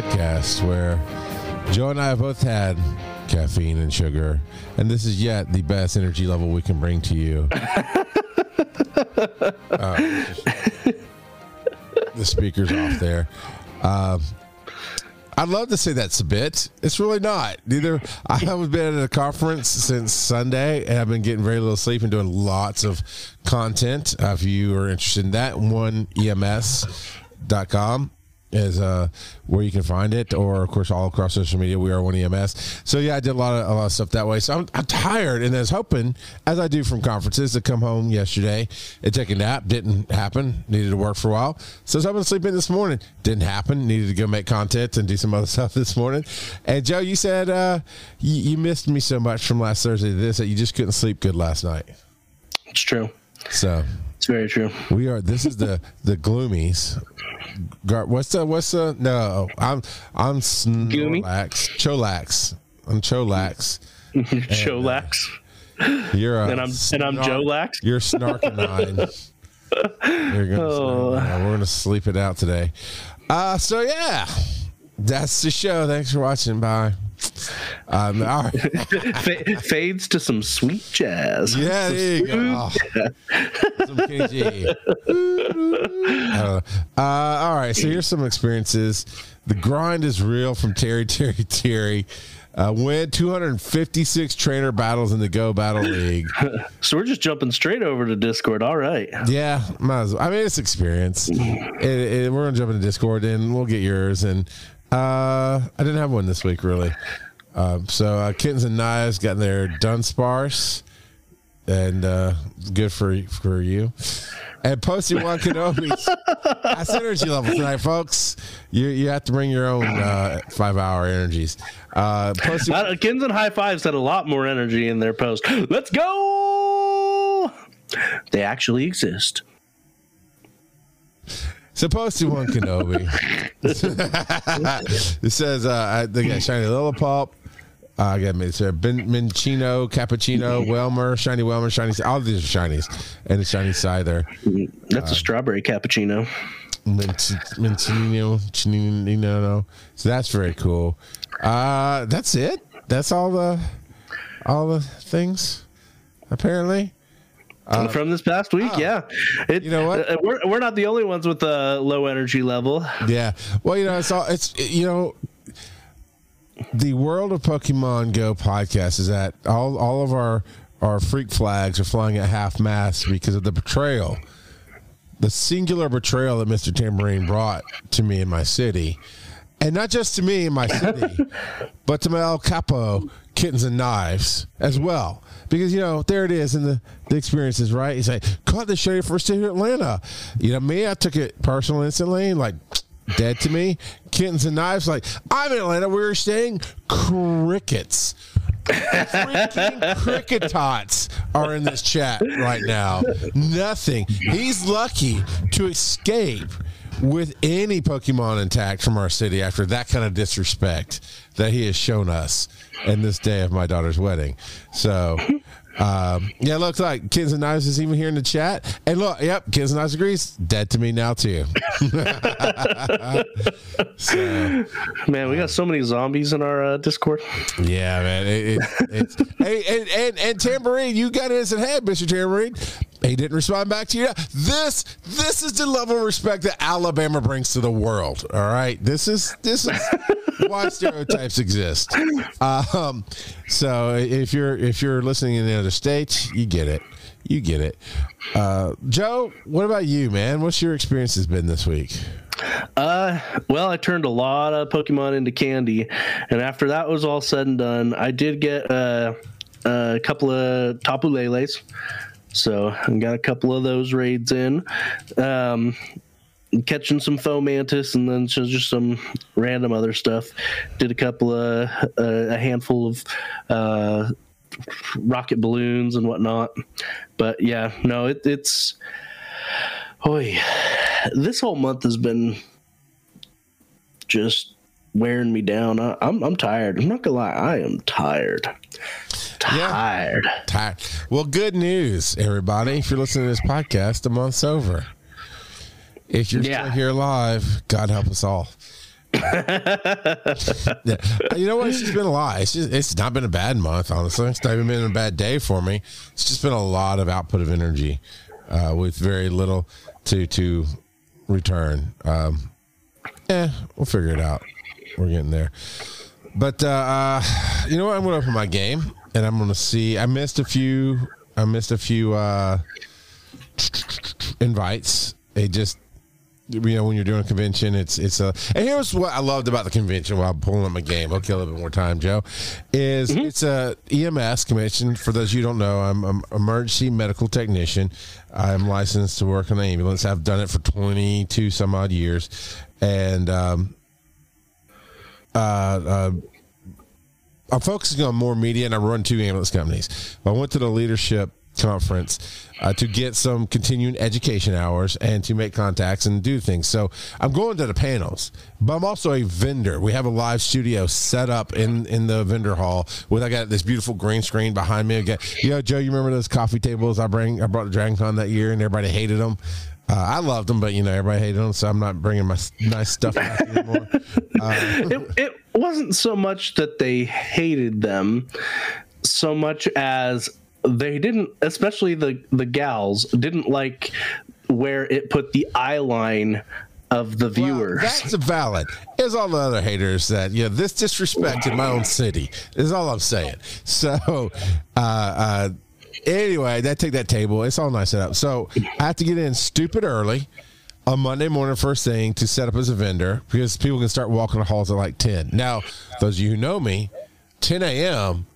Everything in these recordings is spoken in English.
Podcast, where Joe and I have both had caffeine and sugar, and this is yet the best energy level we can bring to you. Uh, the speaker's off there. Um, I'd love to say that's a bit. It's really not. Neither. I haven't been at a conference since Sunday, and I've been getting very little sleep and doing lots of content. Uh, if you are interested in that, one ems.com is uh, where you can find it, or of course all across social media. We are one EMS. So yeah, I did a lot of a lot of stuff that way. So I'm, I'm tired, and I was hoping, as I do from conferences, to come home yesterday and take a nap. Didn't happen. Needed to work for a while. So I was hoping to sleep in this morning. Didn't happen. Needed to go make content and do some other stuff this morning. And Joe, you said uh, you, you missed me so much from last Thursday to this that you just couldn't sleep good last night. It's true. So It's very true. we are. This is the the gloomies. Gar- What's the what's the no? I'm I'm? Snorlax. Cholax. I'm Cholax. Cholax. You're a And I'm and I'm Joe Lax. You're snarkinine. You're gonna Oh. snark- We're gonna sleep it out today. Uh so yeah. That's the show. Thanks for watching. Bye. Um, all right. Fa- fades to some sweet jazz. Yeah, there you go. Oh. Some KG. Uh, uh, all right, so here's some experiences. The grind is real from Terry, Terry, Terry. Uh, win 256 trainer battles in the Go Battle League. So we're just jumping straight over to Discord. All right. Yeah, might as well. I mean, it's experience. It, it, we're gonna jump into Discord and we'll get yours. And uh, I didn't have one this week really. Uh, so uh, kittens and knives got their Dunsparce, and uh, good for for you. And Posty One Kenobi's that's energy level tonight, folks. You you have to bring your own uh, five hour energies. Uh, Posty Uh, Kins and High Fives had a lot more energy in their post. Let's go! They actually exist. Supposed to one Kenobi. it says uh, I- got shiny Lillipup. Uh, I got it's uh, ben, Minccino, Cappuccino, Wailmer, Shiny Wailmer, Shiny. All these are shinies, and the shiny side there. That's a strawberry cappuccino. Minccino, Chinino. So that's very cool. Uh, that's it. That's all the all the things. Apparently, From this past week, yeah. It, Uh, You know what? uh, we're, we're not the only ones with a low energy level. Yeah. Well, you know, it's all it's you know the world of Pokemon Go podcast is that all all of our our freak flags are flying at half mast because of the betrayal. The singular betrayal that Mr. Tambourine brought to me in my city. And not just to me in my city, but to my El Capo kittens and knives as well. Because, you know, there it is in the, the experiences, right? He's like, caught the show first day here in Atlanta. You know, me, I took it personal instantly, like dead to me. Kittens and knives, like, I'm in Atlanta. We were staying crickets. Freaking cricket tots are in this chat right now. Nothing. He's lucky to escape with any Pokemon intact from our city after that kind of disrespect that he has shown us in this day of my daughter's wedding. So, um, yeah, looks like Kids and Knives is even here in the chat. And look, yep, Kids and Knives agrees. Dead to me now, too. so, Man, we got so many zombies in our uh, Discord. yeah, man. It, it, hey, and, and, and Tambourine, you got it in head, Mr. Tambourine. He didn't respond back to you. This this is the level of respect that Alabama brings to the world. All right, this is this is why stereotypes exist. Um, so if you're if you're listening in the other states, you get it. You get it. Uh, Joe, what about you, man? What's your experience has been this week? Uh, well, I turned a lot of Pokemon into candy, and after that was all said and done, I did get uh, a couple of Tapu Leles. So I got a couple of those raids in. Um, catching some Fomantis and then just some random other stuff. Did a couple of uh, a handful of uh, rocket balloons and whatnot. But yeah, no, it, it's. Boy, this whole month has been just wearing me down. I, I'm I'm tired. I'm not gonna lie, I am tired. Tired. Tired. Well, good news, everybody. If you're listening to this podcast, the month's over. If you're Yeah. still here live, God help us all. yeah. You know what? It's just been a lot. It's just it's not been a bad month, honestly. It's not even been a bad day for me. It's just been a lot of output of energy uh, with very little to to return. Um, yeah, we'll figure it out. We're getting there. But uh, uh, you know what? I'm going to open my game and I'm to see. I missed a few. I missed a few uh, invites. It just you know when you're doing a convention it's it's a and here's what i loved about the convention while pulling up my game okay a little bit more time joe is mm-hmm. it's a ems convention for those you don't know i'm an emergency medical technician i'm licensed to work on the ambulance i've done it for 22 some odd years and um uh, uh I'm focusing on more media, and I run two ambulance companies. I went to the leadership conference uh, to get some continuing education hours and to make contacts and do things. So I'm going to the panels, but I'm also a vendor. We have a live studio set up in in the vendor hall with I got this beautiful green screen behind me. I got, you know, Joe, you remember those coffee tables I bring? I brought to Dragon Con that year, and everybody hated them. Uh, I loved them, but you know everybody hated them, so I'm not bringing my nice stuff back anymore. Uh, it, it wasn't so much that they hated them, so much as they didn't especially the the gals didn't like where it put the eye line of the viewers. Well, that's valid. There's all the other haters that you know this disrespect disrespected my own city. Is all I'm saying. So, uh, uh, anyway, that take that table. It's all nice set up. So I have to get in stupid early on Monday morning, first thing to set up as a vendor because people can start walking the halls at like ten. Now, those of you who know me, 10 a.m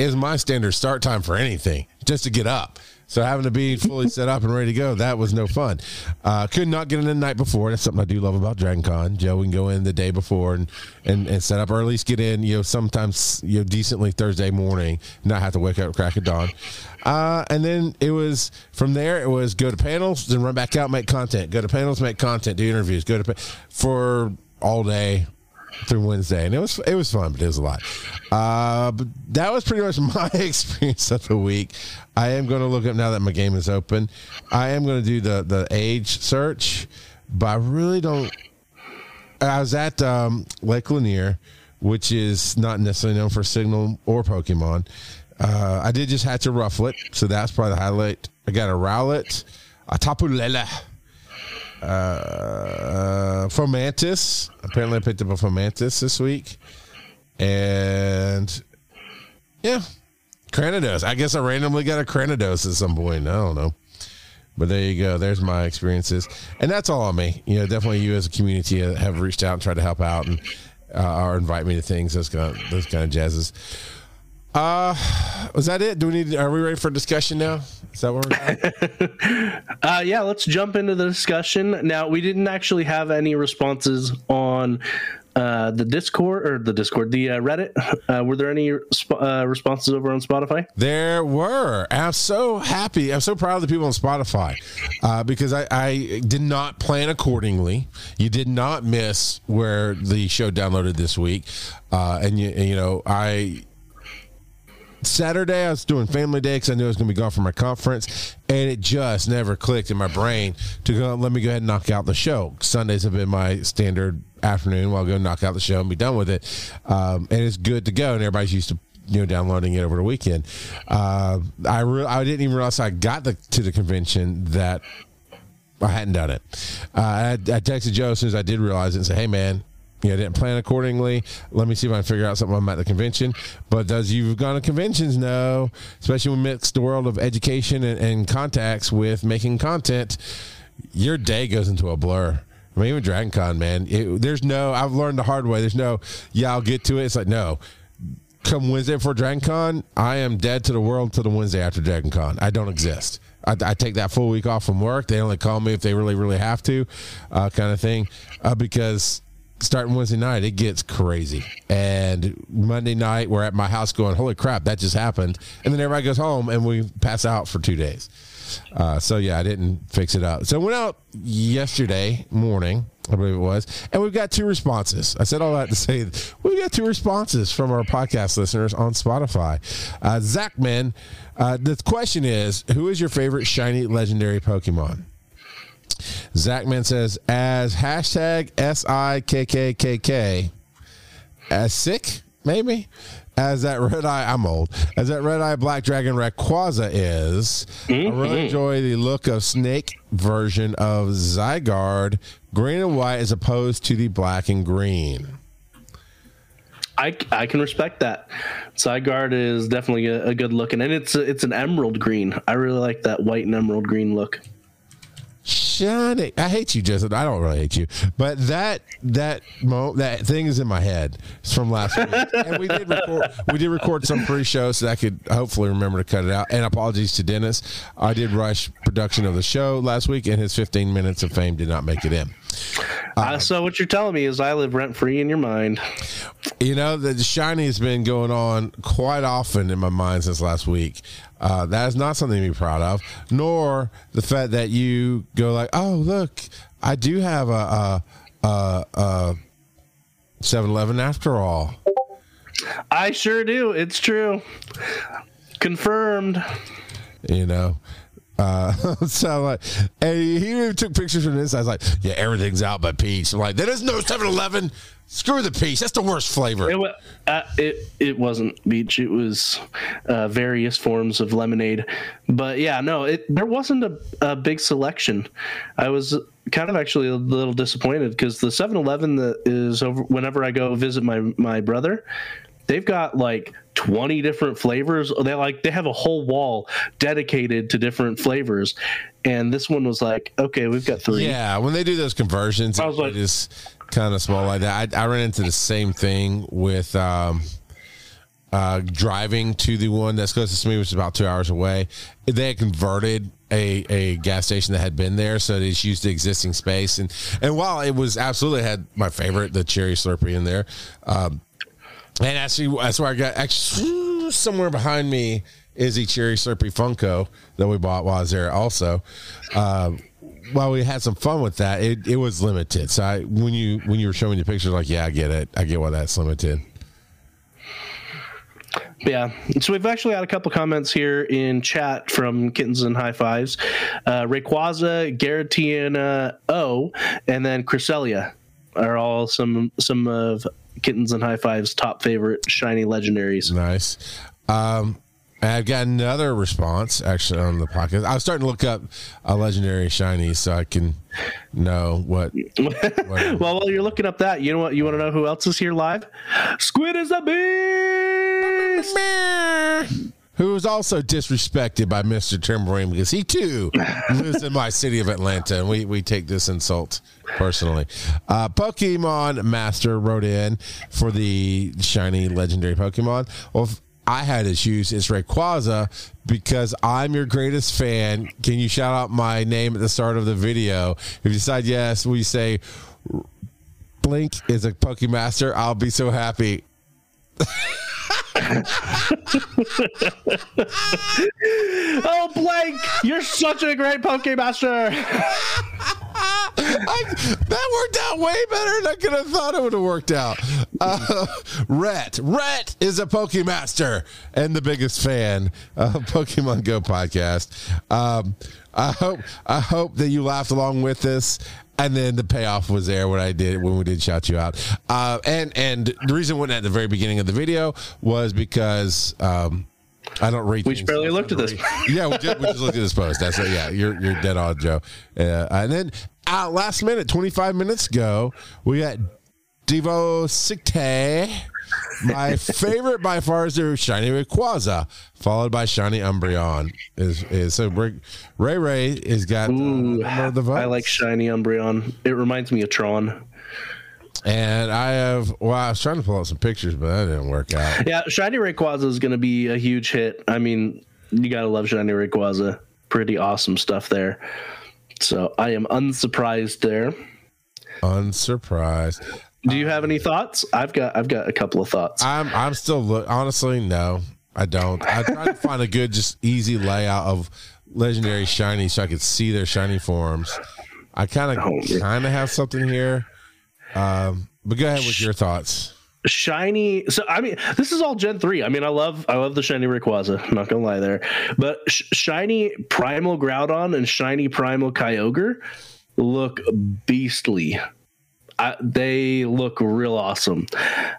is my standard start time for anything just to get up. So having to be fully set up and ready to go, that was no fun. Uh, could not get in the night before. That's something I do love about Dragon Con. Joe, we can go in the day before and, and, and set up, or at least get in, you know, sometimes, you know, decently Thursday morning, not have to wake up crack of dawn. Uh, and then it was from there, it was go to panels, then run back out, make content. Go to panels, make content, do interviews, go to, for all day, through Wednesday, and it was it was fun, but it was a lot. Uh, but that was pretty much my experience of the week. I am going to look up now that my game is open. I am going to do the the age search, but I really don't. I was at um, Lake Lanier, which is not necessarily known for Signal or Pokemon. Uh, I did just hatch a Rufflet, so that's probably the highlight. I got a Rowlet, a Tapu Lele, uh, Fomantis. Apparently, I picked up a Fomantis this week, and yeah, Cranidos. I guess I randomly got a Cranidos at some point. I don't know. But there you go. There's my experiences, and that's all on me. You know, definitely you as a community have reached out and tried to help out and uh, or invite me to things. Those kind of those kind of jazzes. Uh, was that it? Do we need? Are we ready for discussion now? Is that what we're? uh, yeah, let's jump into the discussion. Now, we didn't actually have any responses on uh, the Discord or the Discord, the uh, Reddit. Uh, were there any sp- uh, responses over on Spotify? There were. I'm so happy. I'm so proud of the people on Spotify uh, because I, I did not plan accordingly. You did not miss where the show downloaded this week, uh, and you, you know I Saturday, I was doing family day because I knew I was going to be gone for my conference, and it just never clicked in my brain to go. Let me go ahead and knock out the show. Sundays have been my standard afternoon. While I'll go knock out the show and be done with it, um, and it's good to go. And everybody's used to you know downloading it over the weekend. Uh, I re- I didn't even realize I got the, to the convention that I hadn't done it. Uh, I, I texted Joe as soon as I did realize it and said, "Hey man, you know, didn't plan accordingly. Let me see if I can figure out something. I'm at the convention. But as you've gone to conventions know, especially when mixed the world of education and, and contacts with making content, your day goes into a blur. I mean, even Dragon Con, man, it, there's no, I've learned the hard way. There's no, yeah, I'll get to it. It's like, no, come Wednesday before Dragon Con, I am dead to the world to the Wednesday after Dragon Con. I don't exist. I, I, take that full week off from work. They only call me if they really, really have to, uh, kind of thing, uh, because starting Wednesday night, it gets crazy. And Monday night, we're at my house going, holy crap, that just happened. And then everybody goes home and we pass out for two days. Uh, so, yeah, I didn't fix it up. So, I went out yesterday morning, I believe it was, and we've got two responses. I said all that to say we've got two responses from our podcast listeners on Spotify. Uh, Zachman, uh, the question is who is your favorite shiny legendary Pokemon? Zachman says, as hashtag S I K K K K, as sick, maybe? As that red eye, I'm old. As that red eye black dragon Rayquaza is, mm-hmm. I really enjoy the look of snake version of Zygarde, green and white, as opposed to the black and green. I, I can respect that. Zygarde is definitely a, a good looking, and it's a, it's an emerald green. I really like that white and emerald green look. Shiny. I hate you, Justin. I don't really hate you, but that that mo- that thing is in my head. It's from last week, and we did record we did record some pre-show, so I could hopefully remember to cut it out. And apologies to Dennis. I did rush production of the show last week, and his 15 minutes of fame did not make it in. Uh, so what you're telling me is I live rent free in your mind. You know the shiny has been going on quite often in my mind since last week. Uh, that is not something to be proud of, nor the fact that you go like, "Oh, look, I do have a a, a, a 7-Eleven after all." I sure do. It's true. Confirmed. You know, uh, so like, and he took pictures from this. I was like, yeah, everything's out but peach. I'm like, there is no 7 Eleven. Screw the peach. That's the worst flavor. It, uh, it, it wasn't peach. It was uh, various forms of lemonade. But yeah, no, it there wasn't a, a big selection. I was kind of actually a little disappointed because the 7 Eleven that is over whenever I go visit my, my brother, they've got like 20 different flavors. They like they have a whole wall dedicated to different flavors. And this one was like okay we've got three. Yeah when they do those conversions I was like, just kind of small like that. I, I ran into the same thing with um uh, driving to the one that's closest to me, which is about two hours away, they had converted a, a gas station that had been there, so they just used the existing space. And and while it was absolutely had my favorite, the cherry Slurpee in there, um, and actually, that's where I got actually somewhere behind me is a cherry slurpee Funko that we bought while I was there. Also, uh, while we had some fun with that, it, it was limited. So I, when you when you were showing the pictures, like, yeah, I get it. I get why that's limited. Yeah. So we've actually had a couple comments here in chat from Kittens and High Fives. Uh, Rayquaza, Giratina O, and then Cresselia are all some some of Kittens and High Fives top favorite shiny legendaries. Nice. Um, I've got another response actually on the podcast. I was starting to look up a legendary shiny so I can know what. what well, while you're looking up that, you know what? You want to know who else is here live? Squid is a beast who was also disrespected by Mr. Timberlake because he too lives in my city of Atlanta, and we, we take this insult personally. Uh, Pokemon Master wrote in for the shiny legendary Pokemon. Well, I had issues. It's Rayquaza because I'm your greatest fan. Can you shout out my name at the start of the video? If you decide yes, we say Blink is a Pokemaster. I'll be so happy. Oh, Blake, you're such a great Pokemaster. I, that worked out way better than I could have thought it would have worked out. Uh, Rhett. Rhett is a Pokemaster and the biggest fan of Pokemon Go podcast. Um, I hope I hope that you laughed along with us and then the payoff was there when I did when we did shout you out. Uh, and and the reason we went at the very beginning of the video was because um, I don't read. We just barely looked at this. yeah, we just, we just, looked at this post. That's it. Yeah, you're you're dead on, Joe. Uh, and then uh, last minute, 25 minutes ago, we got Devo Sikte my favorite by far is the shiny Rayquaza, followed by shiny Umbreon. Is is so Ray Ray has got Ooh, uh, the I like shiny Umbreon. It reminds me of Tron. And I have well, I was trying to pull out some pictures, but that didn't work out. Yeah, shiny Rayquaza is going to be a huge hit. I mean, you got to love shiny Rayquaza. Pretty awesome stuff there. So I am unsurprised there. Unsurprised. Do you have any thoughts? I've got I've got a couple of thoughts. I'm I'm still look honestly no, I don't. I try to find a good just easy layout of legendary shiny so I could see their shiny forms. I kind of oh, kind of have something here. Um, but go ahead with your thoughts. Shiny. So I mean, this is all Gen three. I mean, I love I love the shiny Rayquaza. I'm not gonna lie there, but sh- shiny Primal Groudon and shiny Primal Kyogre look beastly. I, they look real awesome.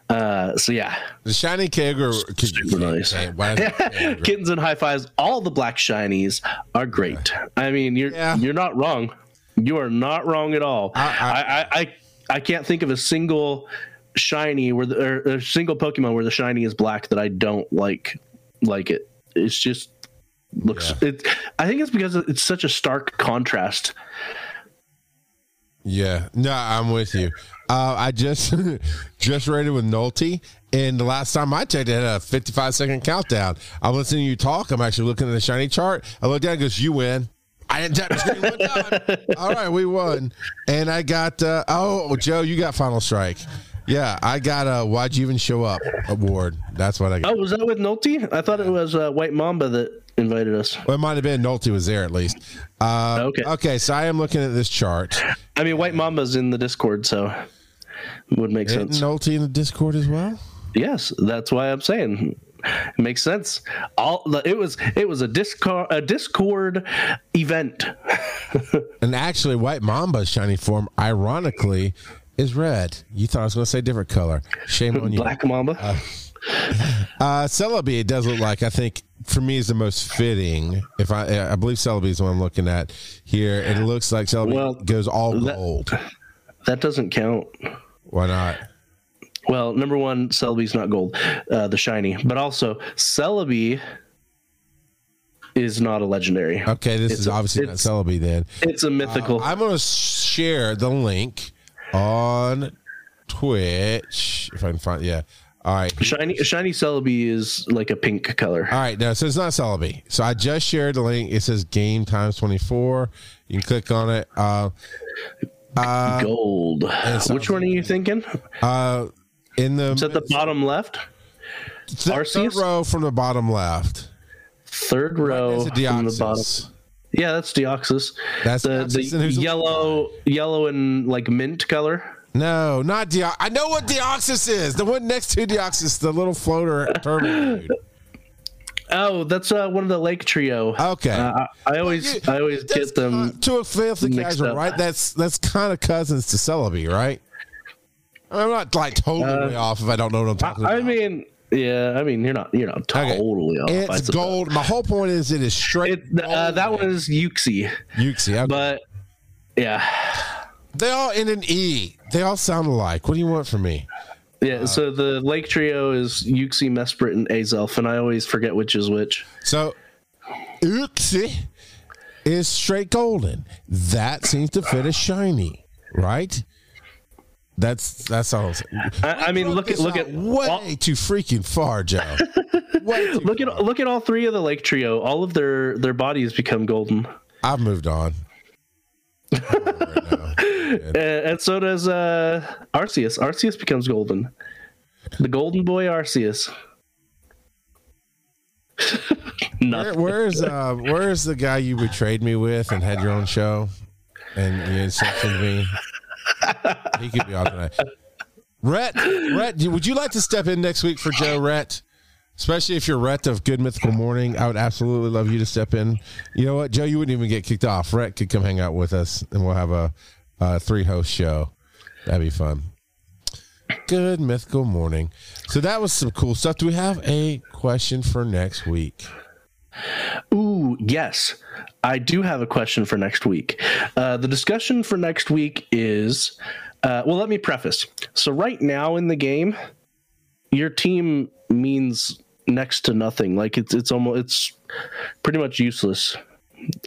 Uh, so yeah, The shiny Kyogre. Super nice. Hey, why is it Kyogre? kittens and high fives. All the black shinies are great. I mean, you're Yeah. you're not wrong. You are not wrong at all. I- I- I I, I, can't think of a single shiny where the, or a single Pokemon where the shiny is black that I don't like like it. It's just looks. It. I think it's because it's such a stark contrast. Yeah, no, I'm with you. Uh, I just just rated with Nolte, and the last time I checked, it had a 55 second countdown. I'm listening to you talk. I'm actually looking at the shiny chart. I look down, and goes, "You win." I didn't tap the screen one time. All right, we won, and I got. Uh, oh, Joe, you got final strike. Yeah, I got a "Why'd you even show up?" award. That's what I got. Oh, was that with Nolte? I thought it was uh, White Mamba that invited us. Well, it might have been Nolte was there at least. Uh, Okay. Okay, so I am looking at this chart. I mean, White Mamba's in the Discord, so it would make Isn't sense. Nolte in the Discord as well? Yes, that's why I'm saying it makes sense. All it was it was a Discord a Discord event. And actually, White Mamba's shiny form, ironically, is red. You thought I was going to say different color. Shame on you. Black Mamba. Uh, Celebi, it does look like, I think, for me, is the most fitting. If I I believe Celebi is what I'm looking at here. And it looks like Celebi Well, goes all that- gold. that doesn't count. Why not? Well, number one, Celebi's not gold, uh, the shiny, but also Celebi is not a legendary. Okay, this It's is a- obviously not Celebi then. It's a mythical. I'm going to share the link on Twitch. If I can find, yeah. All right. shiny shiny Celebi is like a pink color. All right, no, so it's not Celebi. So I just shared the link. It says game times 24. You can click on it. Uh, uh, Gold. Which one are you thinking? uh, in the Is at the bottom left? th- third row from the bottom left. Third row from the bottom. Yeah, that's Deoxys. That's the, Deoxys, and the who's the- yellow, yellow and like mint color. No, not Deoxys. I know what Deoxys is. The one next to Deoxys, the little floater turtle dude. Oh, that's uh, one of the Lake Trio. Okay. Uh, I, I always, You- I always get them. to a filthy casual, up. right? That's that's kind of cousins to Celebi, right? I'm not like totally way off if I don't know what I'm talking about. Uh, I mean, yeah, I mean, you're not, you're not Okay. totally off. I it's gold. My whole point is it is straight. It, uh, that was Uxie, Uxie. Okay. but yeah, They all end in E. They all sound alike. What do you want from me? yeah. Uh, so the Lake Trio is Uxie, Mesprit, and Azelf, and I always forget which is which. So, Uxie is straight golden. That seems to fit a shiny, right? That's that's all. I, I mean, look at look at way all- too freaking far, Joe. look at look at all three of the Lake Trio. All of their their bodies become golden, I've moved on. Right uh, and so does uh, Arceus. Arceus becomes golden. The golden boy Arceus. Where, where's uh, where's the guy you betrayed me with and had your own show, and you insulted me? He could be on tonight. Rhett, Rhett, would you like to step in next week for Joe Rhett? Especially if you're Rhett of Good Mythical Morning, I would absolutely love you to step in. You know what, Joe? You wouldn't even get kicked off. Rhett could come hang out with us, and we'll have a, a three host show. That'd be fun. Good Mythical Morning. So that was some cool stuff. Do we have a question for next week? Ooh, yes. I do have a question for next week. Uh, the discussion for next week is uh, well, let me preface. So, right now in the game, your team means next to nothing. Like, it's, it's almost, it's pretty much useless,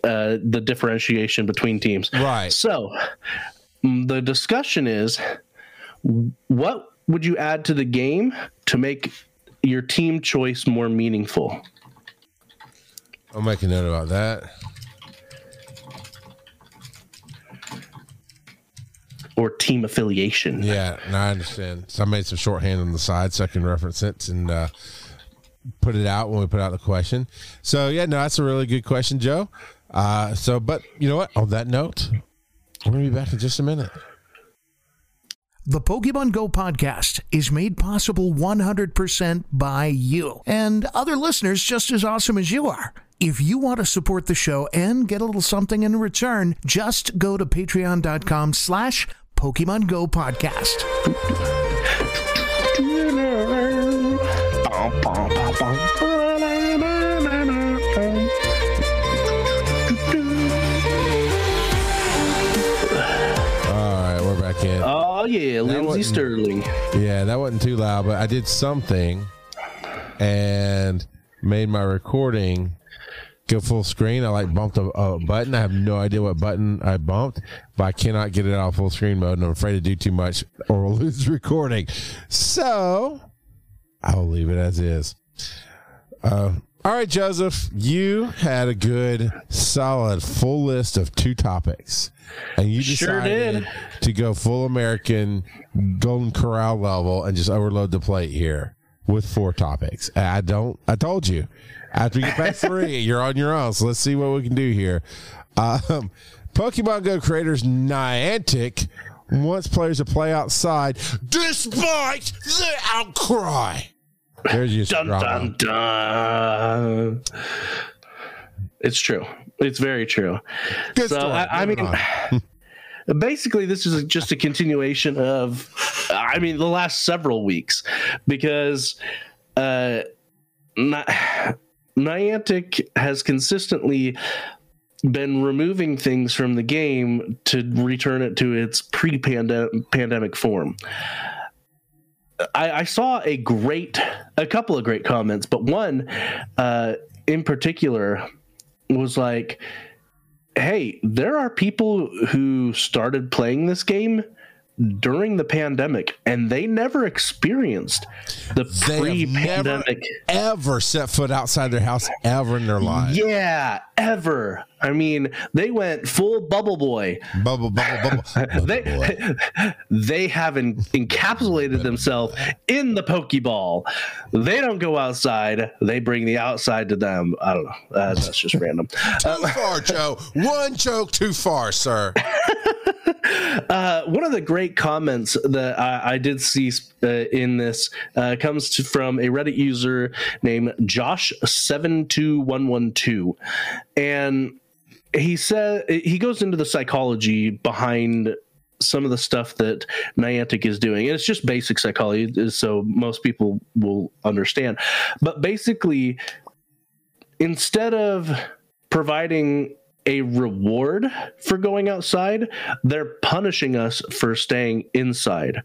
uh, the differentiation between teams. Right. So, mm, the discussion is what would you add to the game to make your team choice more meaningful? I'll make a note about that. Or team affiliation. Yeah, no, I understand. So I made some shorthand on the side so I can reference it and uh, put it out when we put out the question. So yeah, no, that's a really good question, Joe. Uh, so, but you know what? On that note, we're gonna be back in just a minute. The Pokemon Go podcast is made possible 100% by you and other listeners just as awesome as you are. If you want to support the show and get a little something in return, just go to patreon.com slash Pokemon Go podcast. All right, we're back in. Oh yeah, Lindsey Stirling. Yeah, that wasn't too loud, but I did something and made my recording go full screen. I like bumped a, a button. I have no idea what button I bumped, but I cannot get it out full screen mode, and I'm afraid to do too much or we'll lose recording. So I will leave it as is. Uh, all right, Joseph, you had a good, solid, full list of two topics, and you Sure decided did. to go full American Golden Corral level and just overload the plate here with four topics. I don't. I told you. After you get past three, you're on your own. So let's see what we can do here. Um, Pokemon Go creators Niantic wants players to play outside despite the outcry. There's your Dun dun dun. It's true. It's very true. Good so. I, I mean. basically, this is just a continuation of, I mean, the last several weeks because uh, Ni- Niantic has consistently been removing things from the game to return it to its pre-pandemic form. I, I saw a great, a couple of great comments, but one uh, in particular was like, "Hey, there are people who started playing this game during the pandemic, and they never experienced the They never pre-pandemic." ever set foot outside their house ever in their lives. Yeah, ever. I mean, they went full bubble boy. Bubble, bubble, bubble. bubble they boy. they have en- encapsulated themselves in the Pokeball. They don't go outside. They bring the outside to them. I don't know. Uh, that's just random. Too far, Joe. One joke too far, sir. Uh, one of the great comments that I, I did see uh, in this uh, comes to, from a Reddit user named Josh seven two one one two, and he said he goes into the psychology behind some of the stuff that Niantic is doing. And it's just basic psychology, so most people will understand. But basically, instead of providing a reward for going outside, they're punishing us for staying inside.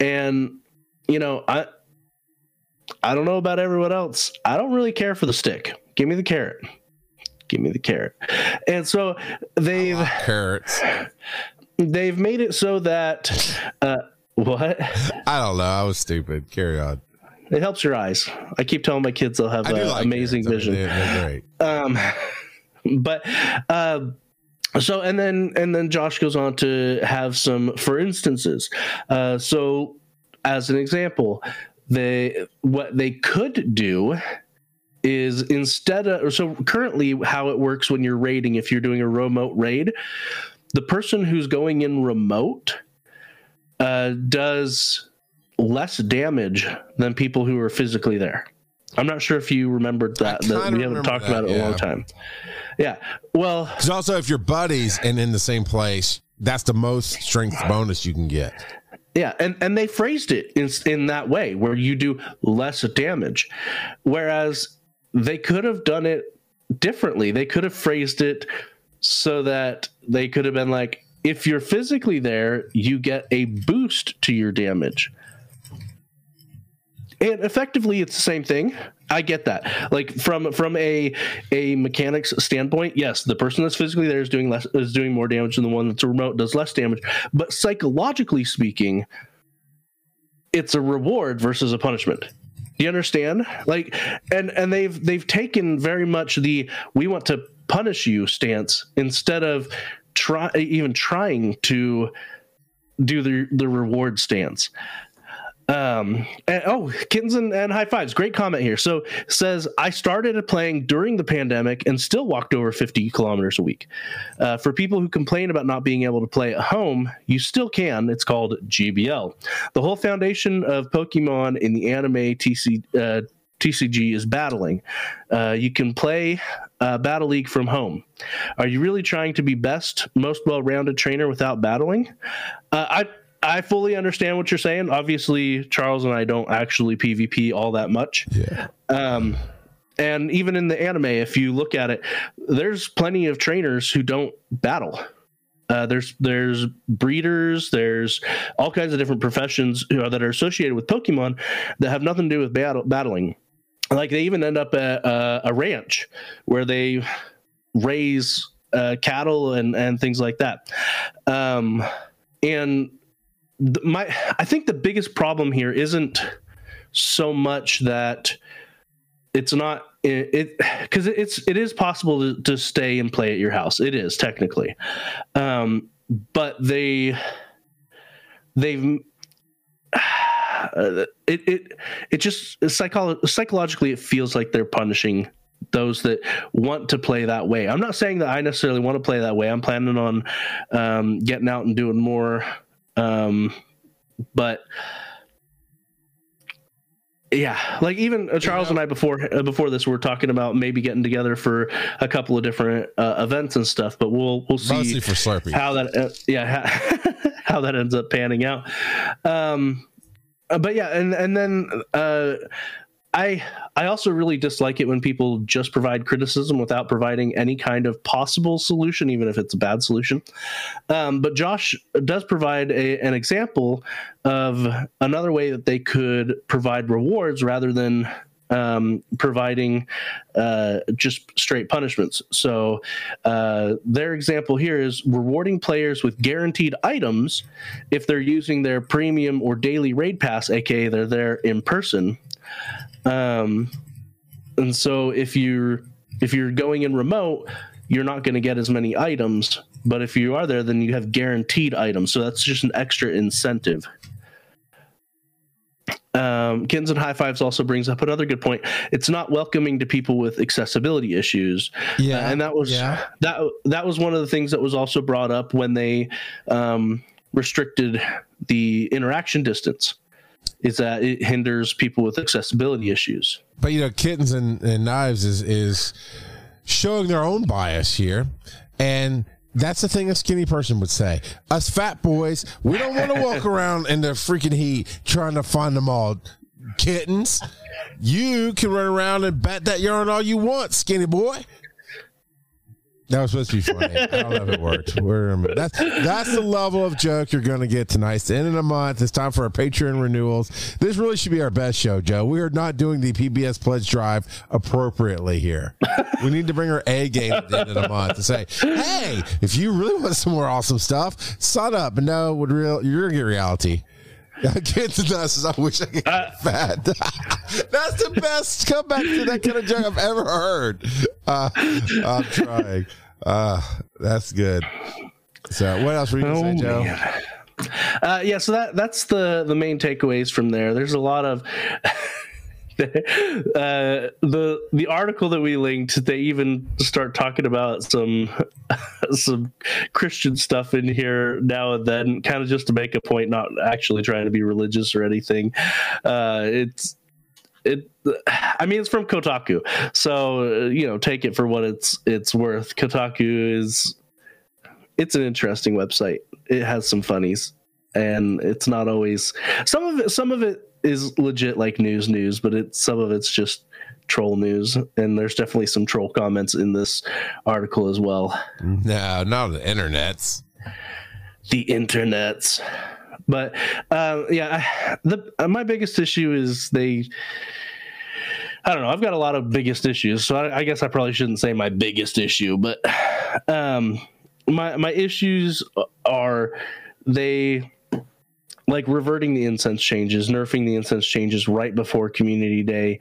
And you know, I I don't know about everyone else. I don't really care for the stick. Give me the carrot. Give me the carrot. And so they've Carrots. they've made it so that uh what? I don't know. I was stupid. Carry on. It helps your eyes. I keep telling my kids they'll have uh, like amazing carrots. I mean, vision. they're, they're great. um but uh so and then and then josh goes on to have some for instances. Uh so as an example they what they could do is instead of so currently how it works when you're raiding if you're doing a remote raid the person who's going in remote uh does less damage than people who are physically there i'm not sure if you remembered that, that we haven't talked that, about it in a long time yeah well Because also, if you're buddies and in the same place, that's the most strength bonus you can get. Yeah, and and they phrased it in in that way where you do less damage, whereas they could have done it differently. They could have phrased it so that they could have been like, if you're physically there, you get a boost to your damage. And effectively, it's the same thing. I get that. Like from from a a mechanics standpoint, yes, the person that's physically there is doing less is doing more damage than the one that's remote does less damage. But psychologically speaking, it's a reward versus a punishment. Do you understand? Like, and and they've they've taken very much the we want to punish you stance instead of try even trying to do the the reward stance. Um, and, oh, kittens and, and high fives. Great comment here. So says I started playing during the pandemic and still walked over 50 kilometers a week. Uh, for people who complain about not being able to play at home, you still can. It's called GBL. The whole foundation of Pokemon in the anime TC, uh, TCG is battling. Uh, you can play uh, Battle League from home. Are you really trying to be best, most well-rounded trainer without battling? Uh, I I fully understand what you're saying. Obviously, Charles and I don't actually PvP all that much. Yeah. Um, and even in the anime, if you look at it, there's plenty of trainers who don't battle. Uh, there's there's breeders, there's all kinds of different professions who are, that are associated with Pokemon that have nothing to do with battle, battling. Like they even end up at uh, a ranch where they raise uh, cattle and and things like that. Um, and my I think the biggest problem here isn't so much that it's not it because it, it's it is possible to, to stay and play at your house. It is technically, um, but they they've. It it it just psycholo- psychologically it feels like they're punishing those that want to play that way. I'm not saying that I necessarily want to play that way. I'm planning on um, getting out and doing more, um, but yeah, like even uh, Charles and I before uh, before this, we are talking about maybe getting together for a couple of different uh, events and stuff. But we'll we'll see Mostly for Slurpee. how that uh, yeah how, how that ends up panning out. Um, uh, but yeah, and and then uh, I I also really dislike it when people just provide criticism without providing any kind of possible solution, even if it's a bad solution. Um, but Josh does provide a, an example of another way that they could provide rewards rather than um, providing uh, just straight punishments. So uh, their example here is rewarding players with guaranteed items if they're using their premium or daily raid pass, aka they're there in person. Um, and so if you're if you're going in remote, you're not going to get as many items. But if you are there, then you have guaranteed items. So that's just an extra incentive. Um, Kittens and High Fives also brings up another good point. It's not welcoming to people with accessibility issues. Yeah, Uh, and that was yeah. that that was one of the things that was also brought up when they um, restricted the interaction distance. Is that it hinders people with accessibility issues? But you know, kittens and, and knives is is showing their own bias here, and that's the thing a skinny person would say. Us fat boys, we don't want to walk around in the freaking heat trying to find them all. Kittens, you can run around and bat that yarn all you want, skinny boy. That was supposed to be funny. I don't know if it worked. We're, that's that's the level of joke you're going to get tonight. It's the end of the month. It's time for our Patreon renewals. This really should be our best show, Joe. We are not doing the PBS pledge drive appropriately here. We need to bring our A game at the end of the month to say, hey, if you really want some more awesome stuff, sign up. And no, would real you're gonna get reality. I get to us. I wish I could get fat. That's the best comeback to that kind of joke I've ever heard. Uh, I'm trying. Uh, that's good. So, what else were you going to say, Joe? man. Uh, yeah, so that that's the the main takeaways from there. There's a lot of uh, the the article that we linked. They even start talking about some some Christian stuff in here now and then, kind of just to make a point, not actually trying to be religious or anything. Uh, it's it i mean it's from kotaku. So uh, you know take it for what it's it's worth. Kotaku is it's an interesting website. It has some funnies and it's not always some of it some of it is legit like news news but it's some of it's just troll news. And there's definitely some troll comments in this article as well. No, not the internets. the internets but uh, yeah the uh, my biggest issue is they i don't know i've got a lot of biggest issues so i, I guess i probably shouldn't say my biggest issue but um my my issues are they like reverting the incense changes nerfing the incense changes right before community day.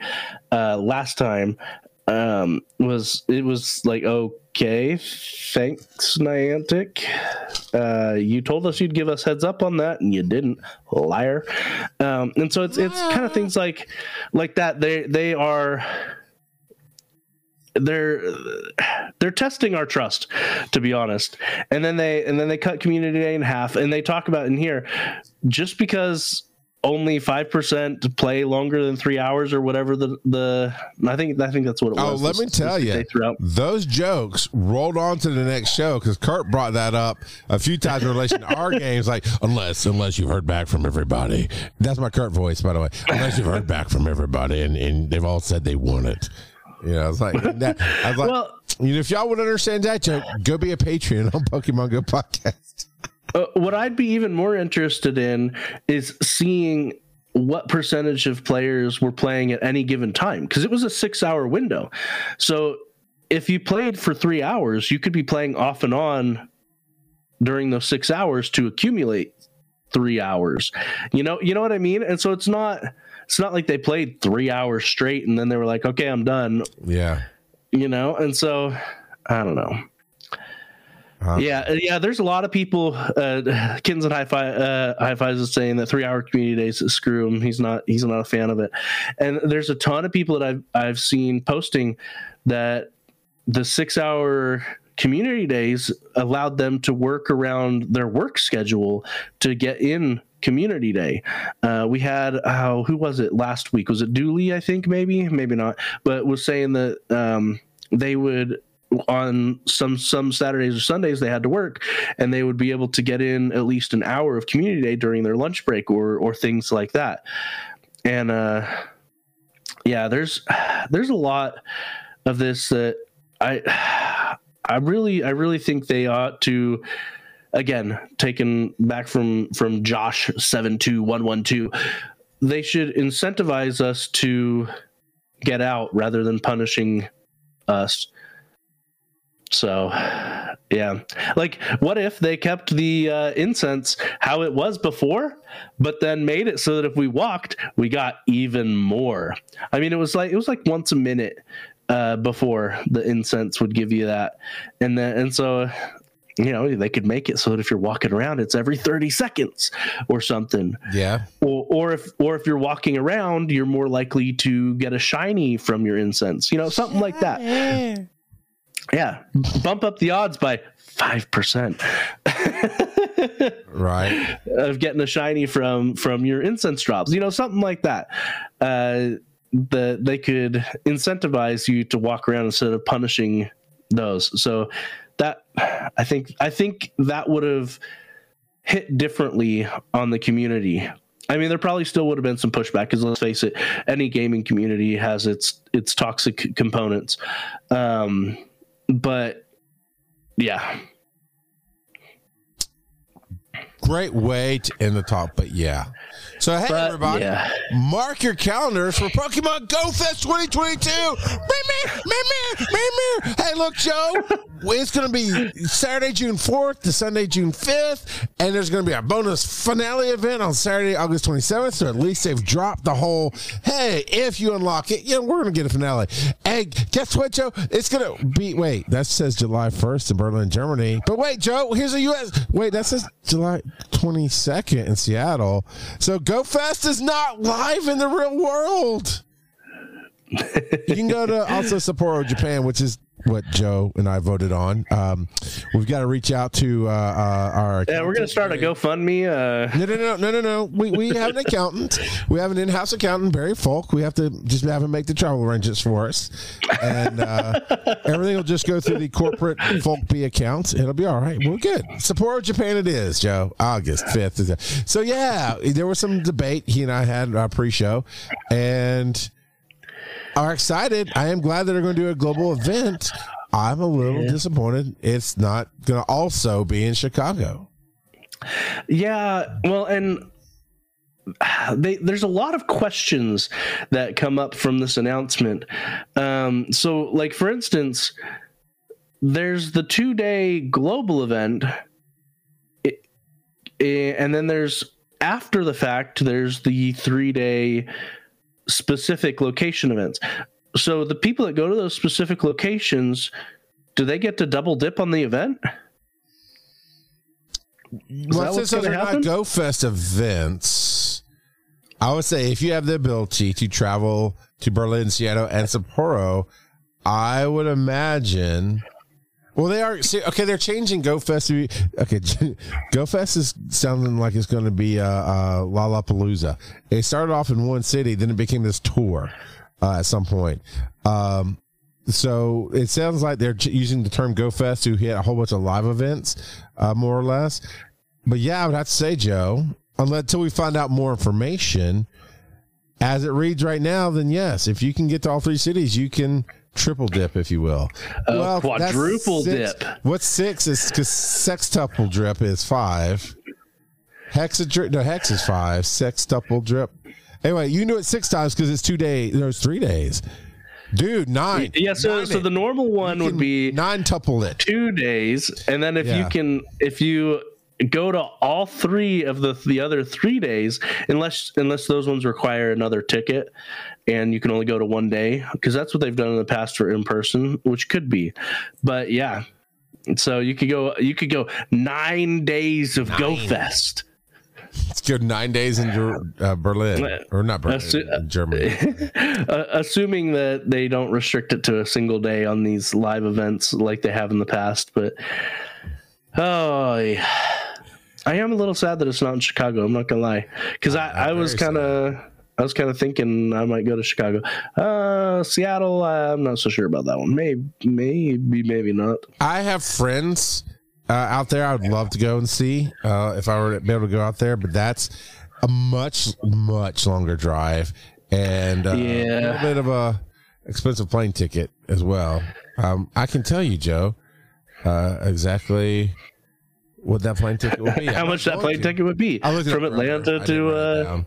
Uh last time um was it was like okay thanks niantic. Uh you told us you'd give us heads up on that and you didn't. Liar. Um and so it's it's kind of things like like that. They they are they're they're testing our trust to be honest. And then they and then they cut community day in half and they talk about in here just because only five percent to play longer than three hours or whatever the the I think I think that's what it was. Oh, was. let me this- tell this you, those jokes rolled on to the next show because Kurt brought that up a few times in relation to our games. Like, unless unless you've heard back from everybody, that's my Kurt voice, by the way. Unless you've heard back from everybody, and, and they've all said they want it. You know, I was like, that, I was like, Well- you know, if y'all would understand that joke, go be a Patreon on Pokemon Go podcast. Uh, what I'd be even more interested in is seeing what percentage of players were playing at any given time because it was a six hour window. So if you played for three hours, you could be playing off and on during those six hours to accumulate three hours. You know, you know what I mean? And so it's not it's not like they played three hours straight and then they were like, okay, I'm done. Yeah. You know, and so I don't know. Uh, Yeah, uh, yeah. There's a lot of people. Uh, Kittens and High Five, uh, High Fives is saying that three hour community days screw him. He's not. He's not a fan of it. And there's a ton of people that I've I've seen posting that the six hour community days allowed them to work around their work schedule to get in community day. Uh, we had uh, who was it last week? Was it Dooley? I think maybe, maybe not. But was saying that um, they would on some some Saturdays or Sundays they had to work and they would be able to get in at least an hour of community day during their lunch break or or things like that. And uh yeah, there's there's a lot of this that I I really I really think they ought to again taken back from from Josh 72112 they should incentivize us to get out rather than punishing us so, yeah. Like, what if they kept the uh, incense how it was before, but then made it so that if we walked, we got even more? I mean, it was like it was like once a minute uh, before the incense would give you that, and then and so. You know, they could make it so that if you're walking around, it's every 30 seconds or something Yeah. or, or if or if you're walking around, you're more likely to get a shiny from your incense. You know, something like that. Yeah, bump up the odds by five percent Right. of getting a shiny from from your incense drops. You know, something like that. Uh, the they could incentivize you to walk around instead of punishing those. So that I think I think that would have hit differently on the community. I mean, there probably still would have been some pushback because let's face it, any gaming community has its its toxic components. Um, but yeah, Great way to end the talk, but yeah. So hey but everybody, yeah. mark your calendars for Pokemon Go Fest 2022. Meh, meh, meh, meh, meh, meh. Hey, look, Joe, it's going to be Saturday, June 4th to Sunday, June 5th, and there's going to be a bonus finale event on Saturday, August 27th. So at least they've dropped the whole. Hey, if you unlock it, yeah, we're going to get a finale. Hey, guess what, Joe? It's going to be. Wait, that says July 1st in Berlin, Germany. But wait, Joe, here's a U.S. Wait, that says July 22nd in Seattle. So GoFest is not live in the real world. you can go to also Sapporo, Japan, which is what Joe and I voted on. Um, we've got to reach out to uh, uh, our. Yeah, we're gonna start a GoFundMe. Uh, No, no, no, no, no, no. We, we have an accountant. We have an in-house accountant, Barry Folk. We have to just have him make the travel arrangements for us, and uh, everything will just go through the corporate Folk B account. It'll be all right. We're good. Sapporo, Japan. It is Joe. August fifth. So yeah, there was some debate he and I had our pre-show, and are excited. I am glad that they're going to do a global event. I'm a little disappointed it's not going to also be in Chicago. Yeah, well, and they, there's a lot of questions that come up from this announcement. Um, so, like for instance, there's the two day global event, it, eh, and then there's after the fact, there's the three day specific location events. So, the people that go to those specific locations, do they get to double dip on the event? Is Well, since those are not happen? Go Fest events, I would say if you have the ability to travel to Berlin, Seattle, and Sapporo, I would imagine Well, they are. See, okay, they're changing GoFest. Okay, GoFest is sounding like it's going to be uh, uh, Lollapalooza. It started off in one city, then it became this tour uh, at some point. Um, so it sounds like they're using the term GoFest to hit a whole bunch of live events, uh, more or less. But yeah, I would have to say, Joe, until we find out more information, as it reads right now, then yes, if you can get to all three cities, you can triple dip, if you will. Uh, well, quadruple dip. What's six is because sextuple drip is five. Hexadrip, no, hex is five. Sextuple drip. Anyway, you knew it six times because it's two days. There's three days. Dude, nine. Yeah, so nine so the normal one would be nine tuple it. Two days. And then if yeah. you can if you go to all three of the the other three days unless unless those ones require another ticket and you can only go to one day because that's what they've done in the past for in person which could be but yeah so you could go you could go nine days of nine. go fest Let's go nine days in uh, Berlin, or not Berlin, Assu- Germany. uh, assuming that they don't restrict it to a single day on these live events like they have in the past. But oh, yeah. I am a little sad that it's not in Chicago. I'm not gonna lie, because I, I was kind of I was kind of thinking I might go to Chicago. Uh, Seattle, I'm not so sure about that one. Maybe, maybe, maybe not. I have friends uh, out there. I would love to go and see uh, if I were to be able to go out there, but that's a much, much longer drive and uh, yeah. a little bit of a expensive plane ticket as well. Um, I can tell you, Joe, uh, exactly what that plane ticket would be. How much that plane to. ticket would be from Atlanta to uh,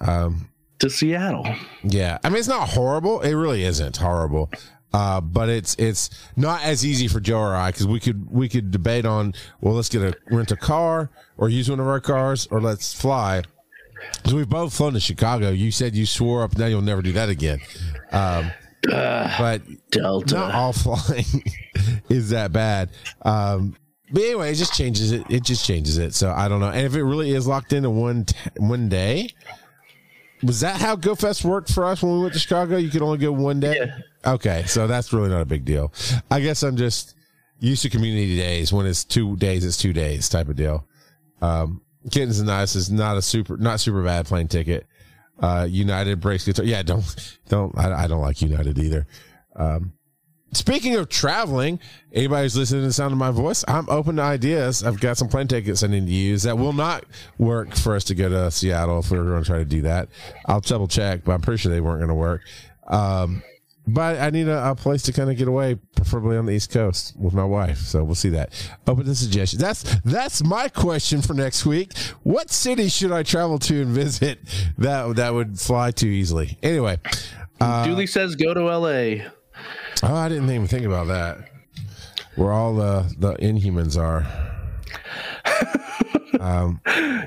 um, to Seattle. Yeah, I mean it's not horrible. It really isn't horrible. Uh, but it's it's not as easy for Joe or I because we could we could debate on well let's get a rent a car or use one of our cars or let's fly because we've both flown to Chicago. You said you swore up now you'll never do that again. Um, uh, but Delta. not all flying is that bad. Um, but anyway, it just changes it. It just changes it. So I don't know. And if it really is locked into one t- one day, was that how GoFest worked for us when we went to Chicago? You could only go one day. Yeah. Okay, so that's really not a big deal. I guess I'm just used to community days. When it's two days, it's two days type of deal. Um, Kittens and Nice is not a super, not super bad plane ticket. Uh, United breaks guitar. Yeah, don't, don't, I, I don't like United either. Um, Speaking of traveling, anybody who's listening to the sound of my voice, I'm open to ideas. I've got some plane tickets I need to use that will not work for us to go to Seattle if we are going to try to do that. I'll double check, but I'm pretty sure they weren't going to work. Um, but I need a, a place to kind of get away, preferably on the East Coast with my wife. So we'll see that. Open to suggestions. That's that's my question for next week. What city should I travel to and visit that that would fly too easily? Anyway, uh, Dooley says go to L.A. Oh, I didn't even think about that. Where all the the Inhumans are. um,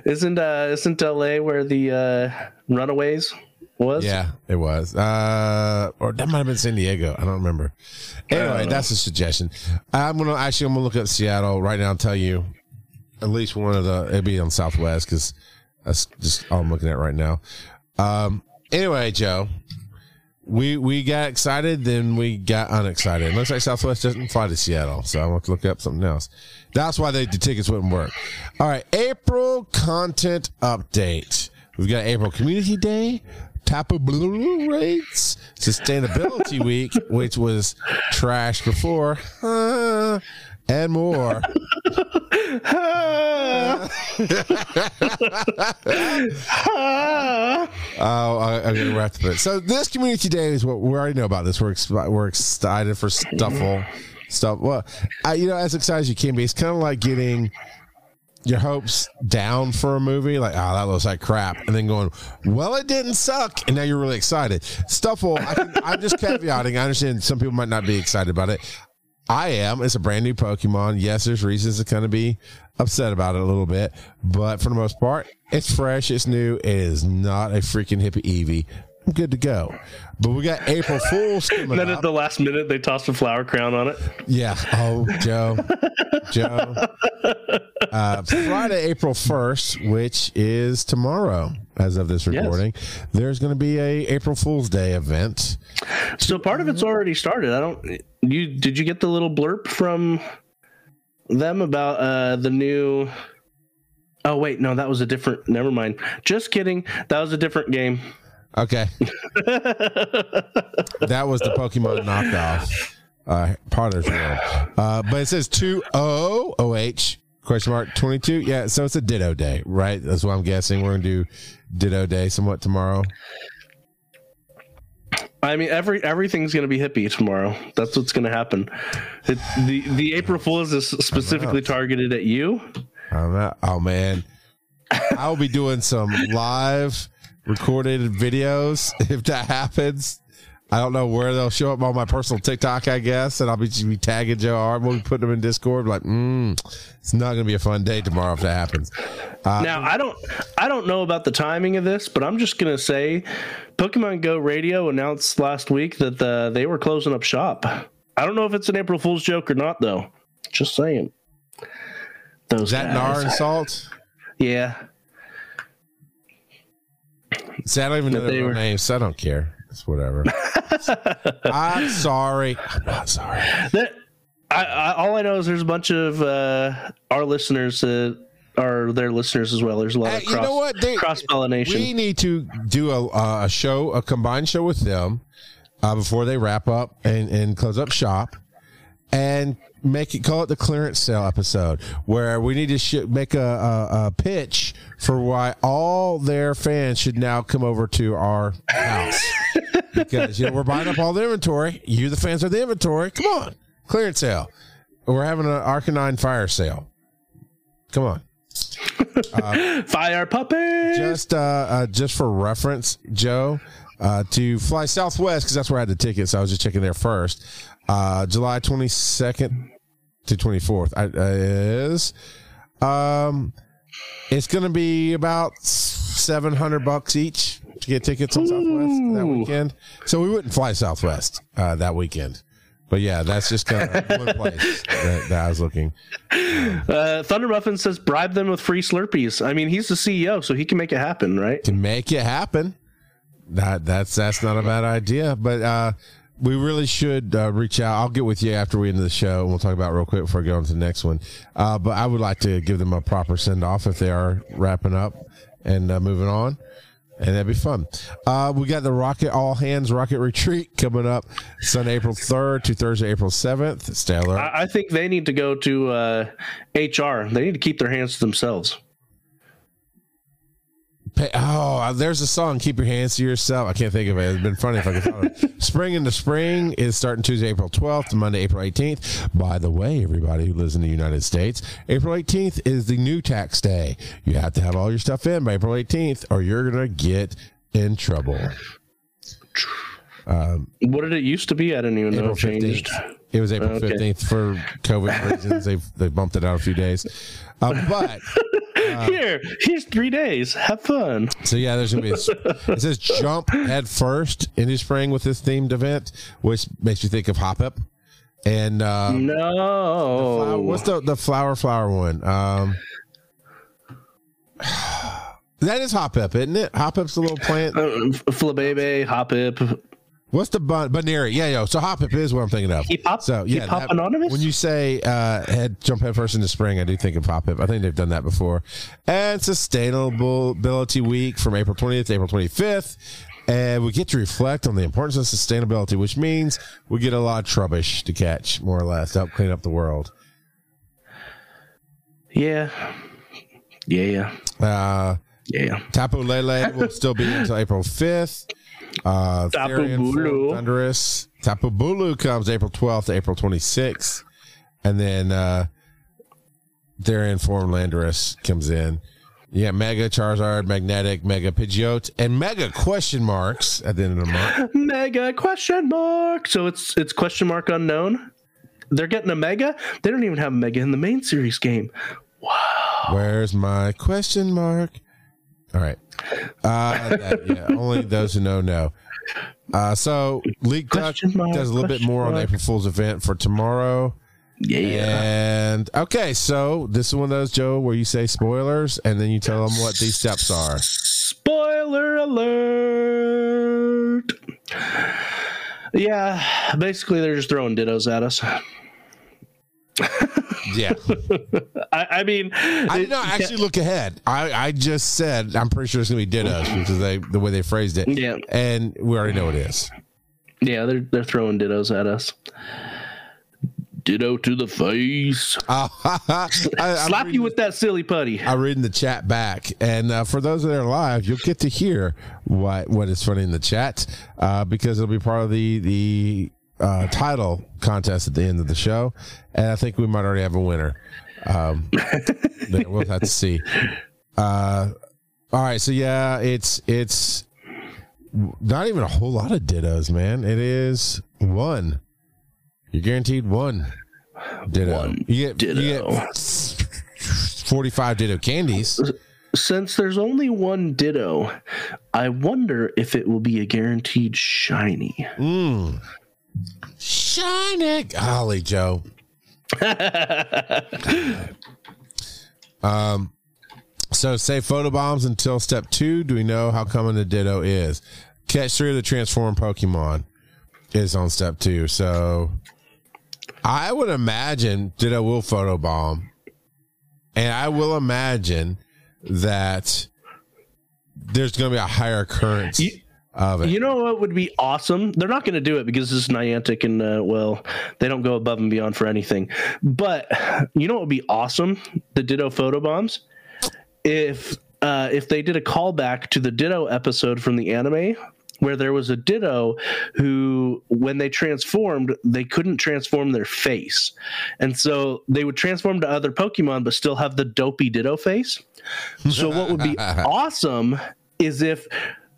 isn't uh, isn't L.A. where the uh, Runaways was? Yeah, it was. Uh, or that might have been San Diego. I don't remember. Anyway, that's a suggestion. I'm gonna actually I'm gonna look up Seattle right now and tell you at least one of the it'd be on Southwest because that's just all I'm looking at right now. Um, anyway, Joe, we we got excited, then we got unexcited. It looks like Southwest doesn't fly to Seattle, so I want to look up something else. That's why they, the tickets wouldn't work. All right, April content update. We've got April Community Day, Tapu Bulu rates, Sustainability Week, which was trash before, uh, and more. oh, I, am gonna wrap it. So this community day is what we already know about. This we're ex- we're excited for Stufful stuff. Well, I, you know, as excited as you can be, it's kind of like getting your hopes down for a movie, like, oh, that looks like crap, and then going, well, it didn't suck, and now you're really excited. Stufful, I am just caveating. I understand some people might not be excited about it. I am. It's a brand new Pokemon. Yes, there's reasons to kind of be upset about it a little bit, but for the most part, it's fresh, it's new. It is not a freaking hippie Eevee. I'm good to go. But we got April Fools coming Then up. at the last minute, they tossed a flower crown on it. Yeah. Oh, Joe. Joe. Uh, Friday, April 1st, which is tomorrow, as of this recording, there's going to be a April Fool's Day event. So part of it's already started. I don't. You did you get the little blurb from them about uh the new? Oh wait, no, that was a different. Never mind. Just kidding. That was a different game. Okay. that was the Pokemon knockoff, uh, Potter's World. Uh, but it says 2 O O H question mark 22. Yeah, so it's a Ditto Day, right? That's what I'm guessing. We're going to do Ditto Day somewhat tomorrow. I mean, every everything's going to be hippie tomorrow. That's what's going to happen. It, the the April Fools is specifically targeted at you. I'm not, oh man, I'll be doing some live recorded videos if that happens. I don't know where they'll show up on my personal TikTok, I guess, and I'll be, be tagging Joe Art. We'll be putting them in Discord. Like, mm, it's not going to be a fun day tomorrow if that happens. Uh, Now I don't I don't know about the timing of this, but I'm just gonna say, Pokemon Go Radio announced last week that the, they were closing up shop. I don't know if it's an April Fool's joke or not, though. Just saying. Those is that guys. Nar insult? Yeah. See, I don't even know their real were- names, so I don't care. It's whatever. I'm sorry. I'm not sorry. That I, I all I know is there's a bunch of uh, our listeners that are their listeners as well. There's a lot of you cross, know what? They- cross pollination. We need to do a, a show, a combined show with them uh, before they wrap up and, and close up shop, and make it call it the clearance sale episode, where we need to sh- make a, a, a pitch for why all their fans should now come over to our house because you know we're buying up all the inventory. You, the fans, are the inventory. Come on, clearance sale. We're having an Arcanine fire sale. Come on. Fire puppet. just uh, uh just for reference joe uh to fly southwest because that's where i had the tickets So i was just checking there first uh july 22nd to 24th I, uh, is um it's gonna be about 700 bucks each to get tickets on southwest that weekend so we wouldn't fly southwest uh that weekend but yeah that's just kind of one place that, that i was looking Uh, Thunder Muffin says bribe them with free Slurpees. I mean, he's the CEO, so he can make it happen, right? can make it happen. That that's that's not a bad idea, but uh, we really should uh, reach out. I'll get with you after we end the show, and we'll talk about real quick before I go on to the next one. Uh, but I would like to give them a proper send off if they are wrapping up and uh, moving on, and that'd be fun. Uh, we got the Rocket All Hands Rocket Retreat coming up Sunday, April third to Thursday, April seventh. Stellar. I, I think they need to go to uh, HR. They need to keep their hands to themselves. Oh, uh, there's a song. Keep your hands to yourself. I can't think of it. It'd been funny if I could. Find it. Spring into Spring is starting Tuesday, April 12th to Monday, April 18th. By the way, everybody who lives in the United States, April 18th is the new tax day. You have to have all your stuff in by April 18th, or you're gonna get in trouble. What did it used to be? I didn't even know it changed. 15th. It was April Okay. 15th for COVID reasons. They've they bumped it out a few days, uh, but. Here, here's three days. Have fun. So yeah, there's gonna be. A, it says jump head first into spring with this themed event, which makes you think of Hoppip. And uh, No. flower- what's the the flower flower one? Um, that is Hoppip, isn't it? Hoppip's a little plant. Uh, Flabebe, Hoppip. What's the bun? Buneary. Yeah, yo. So Hoppip is what I'm thinking of. Keep Hop- So yeah, Keep Hop Anonymous? When you say uh, head jump head first into spring, I do think of Hoppip. I think they've done that before. And Sustainability Week from April 20th to April 25th. And we get to reflect on the importance of sustainability, which means we get a lot of trubbish to catch, more or less, to help clean up the world. Yeah. Yeah. Yeah. Uh, Yeah. Tapu Lele will still be until April 5th. Uh, Tapu Bulu. Thunderous. Tapu Bulu comes April 12th to April 26th. And then uh, Therian Form Landorus comes in. Yeah, Mega Charizard, Manectric, Mega Pidgeot, and Mega question marks at the end of the month. Mega question mark. So it's it's question mark unknown. They're getting a mega. They don't even have a mega in the main series game. Wow. Where's my question mark? All right. Uh, that, yeah, only those who know know. Uh, so Leek Duck does a little bit more on. April Fool's event for tomorrow. Yeah. And okay, so this is one of those Joe where you say spoilers and then you tell them what these steps are. Spoiler alert. Yeah, basically they're just throwing dittos at us. Yeah, I, I mean, I did not actually look ahead. I, I just said I'm pretty sure it's gonna be dittos because they the way they phrased it. Yeah. and we already know it is. yeah, they're they're throwing dittos at us. Ditto to the face. Uh, I, Slap reading- you with that silly putty. I read in the chat back, and uh, for those that are live, you'll get to hear what what is funny in the chat uh, because it'll be part of the the uh, title contest at the end of the show, and I think we might already have a winner. Um, we'll have to see. Uh, all right, so yeah, it's it's not even a whole lot of dittos, man. It is one. You're guaranteed one ditto. One you get you get 45 ditto candies. Since there's only one ditto, I wonder if it will be a guaranteed shiny. Mm. Shiny. Golly, Joe. um, so say photobombs until step two. Do we know how common the ditto is? Catch three of the transform Pokemon is on step two. So I would imagine ditto will photobomb. And I will imagine that there's going to be a higher current. You- of it. You know what would be awesome? They're not going to do it because this is Niantic and, uh, well, they don't go above and beyond for anything. But you know what would be awesome? The Ditto photobombs. If uh, if they did a callback to the Ditto episode from the anime where there was a Ditto who, when they transformed, they couldn't transform their face. And so they would transform to other Pokemon, but still have the dopey Ditto face. So what would be awesome is if